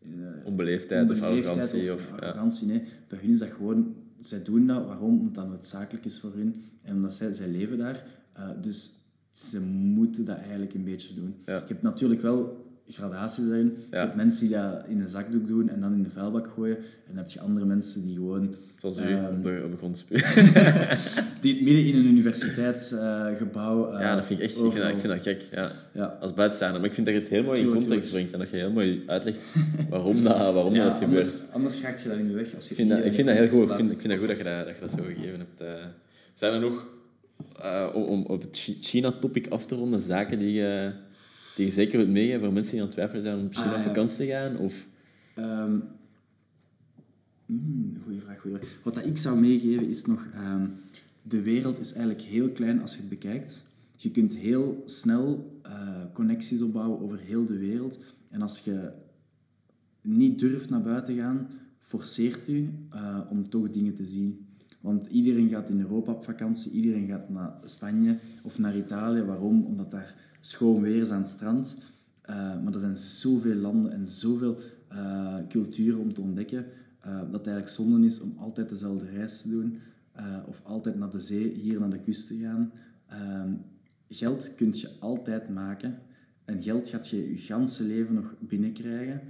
eh, Onbeleefdheid of onbeleefdheid arrogantie. of Of, ja. arrogantie. Nee, bij hun is dat gewoon... Zij doen dat, waarom? Omdat dat noodzakelijk is voor hun. En omdat zij, zij leven daar. Eh, dus ze moeten dat eigenlijk een beetje doen. Ja. Je hebt natuurlijk wel gradaties daarin. Je hebt mensen die dat in een zakdoek doen en dan in de vuilbak gooien. En dan heb je andere mensen die gewoon... Zoals u ehm, op, de, op de grond spuwen. <laughs> die het midden in een universiteitsgebouw... ja, dat vind ik echt... Ik vind dat, ik vind dat gek. Ja. Ja. Als buitenstaander. Maar ik vind dat je het heel mooi in context brengt. En dat je heel mooi uitlegt waarom dat, <laughs> waarom Ja, dat gebeurt. anders, anders raakt je dat niet meer weg. Als je Ik vind, dat, ik vind in dat heel goed. Ik vind, ik vind dat goed dat je dat, dat, je dat zo gegeven hebt. eh. zijn er nog, eh, om, om op het Chi- China-topic af te ronden, zaken die je, die je zeker wilt meegeven voor mensen die aan het twijfelen zijn om op China Ah, ja. vakantie te gaan? Of, Ehm mm, goeie vraag, goeie vraag. Wat dat ik zou meegeven is nog... ehm, de wereld is eigenlijk heel klein als je het bekijkt. Je kunt heel snel eh, connecties opbouwen over heel de wereld. En als je niet durft naar buiten gaan, forceert u eh, om toch dingen te zien. Want iedereen gaat in Europa op vakantie, iedereen gaat naar Spanje of naar Italië. Waarom? Omdat daar schoon weer is aan het strand. Uh, maar er zijn zoveel landen en zoveel uh, culturen om te ontdekken, uh, dat het eigenlijk zonde is om altijd dezelfde reis te doen of altijd naar de zee, hier naar de kust te gaan. Ehm, geld kun je altijd maken en geld gaat je je ganse leven nog binnenkrijgen,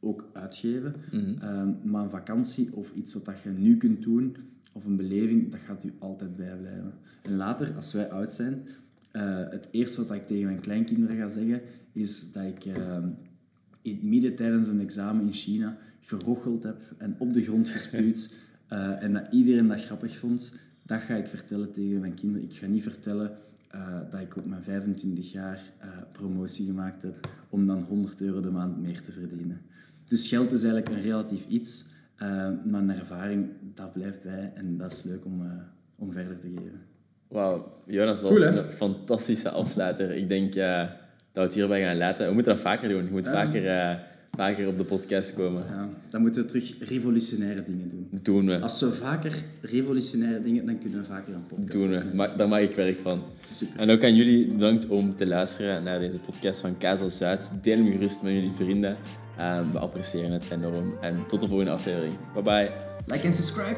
ook uitgeven. Mhm. Ehm, maar een vakantie of iets wat je nu kunt doen, of een beleving, dat gaat u altijd bijblijven. En later, als wij oud zijn, uh, het eerste wat ik tegen mijn kleinkinderen ga zeggen, is dat ik uh, in midden tijdens een examen in China gerocheld heb en op de grond gespuwd. Uh, <laughs> en dat iedereen dat grappig vond. Dat ga ik vertellen tegen mijn kinderen. Ik ga niet vertellen uh, dat ik op mijn 25 jaar promotie gemaakt heb om dan 100 euro de maand meer te verdienen. Dus geld is eigenlijk een relatief iets, maar een ervaring, dat blijft bij en dat is leuk om, om verder te geven. Wauw, Jonas, dat cool, was een fantastische afsluiter. Ik denk uh, dat we het hierbij gaan laten. We moeten dat vaker doen. Je moet ja. vaker, uh, vaker op de podcast komen. Ja, dan moeten we terug revolutionaire dingen doen. Doen we. Als we vaker revolutionaire dingen, dan kunnen we vaker een podcast doen. We. Doen. Maar, daar maak ik werk van. Super. En ook aan jullie bedankt om te luisteren naar deze podcast van Kazel Zuid. Deel hem gerust met jullie vrienden. Uh, we appreciëren het enorm. En tot de volgende aflevering. Bye bye. Like en subscribe.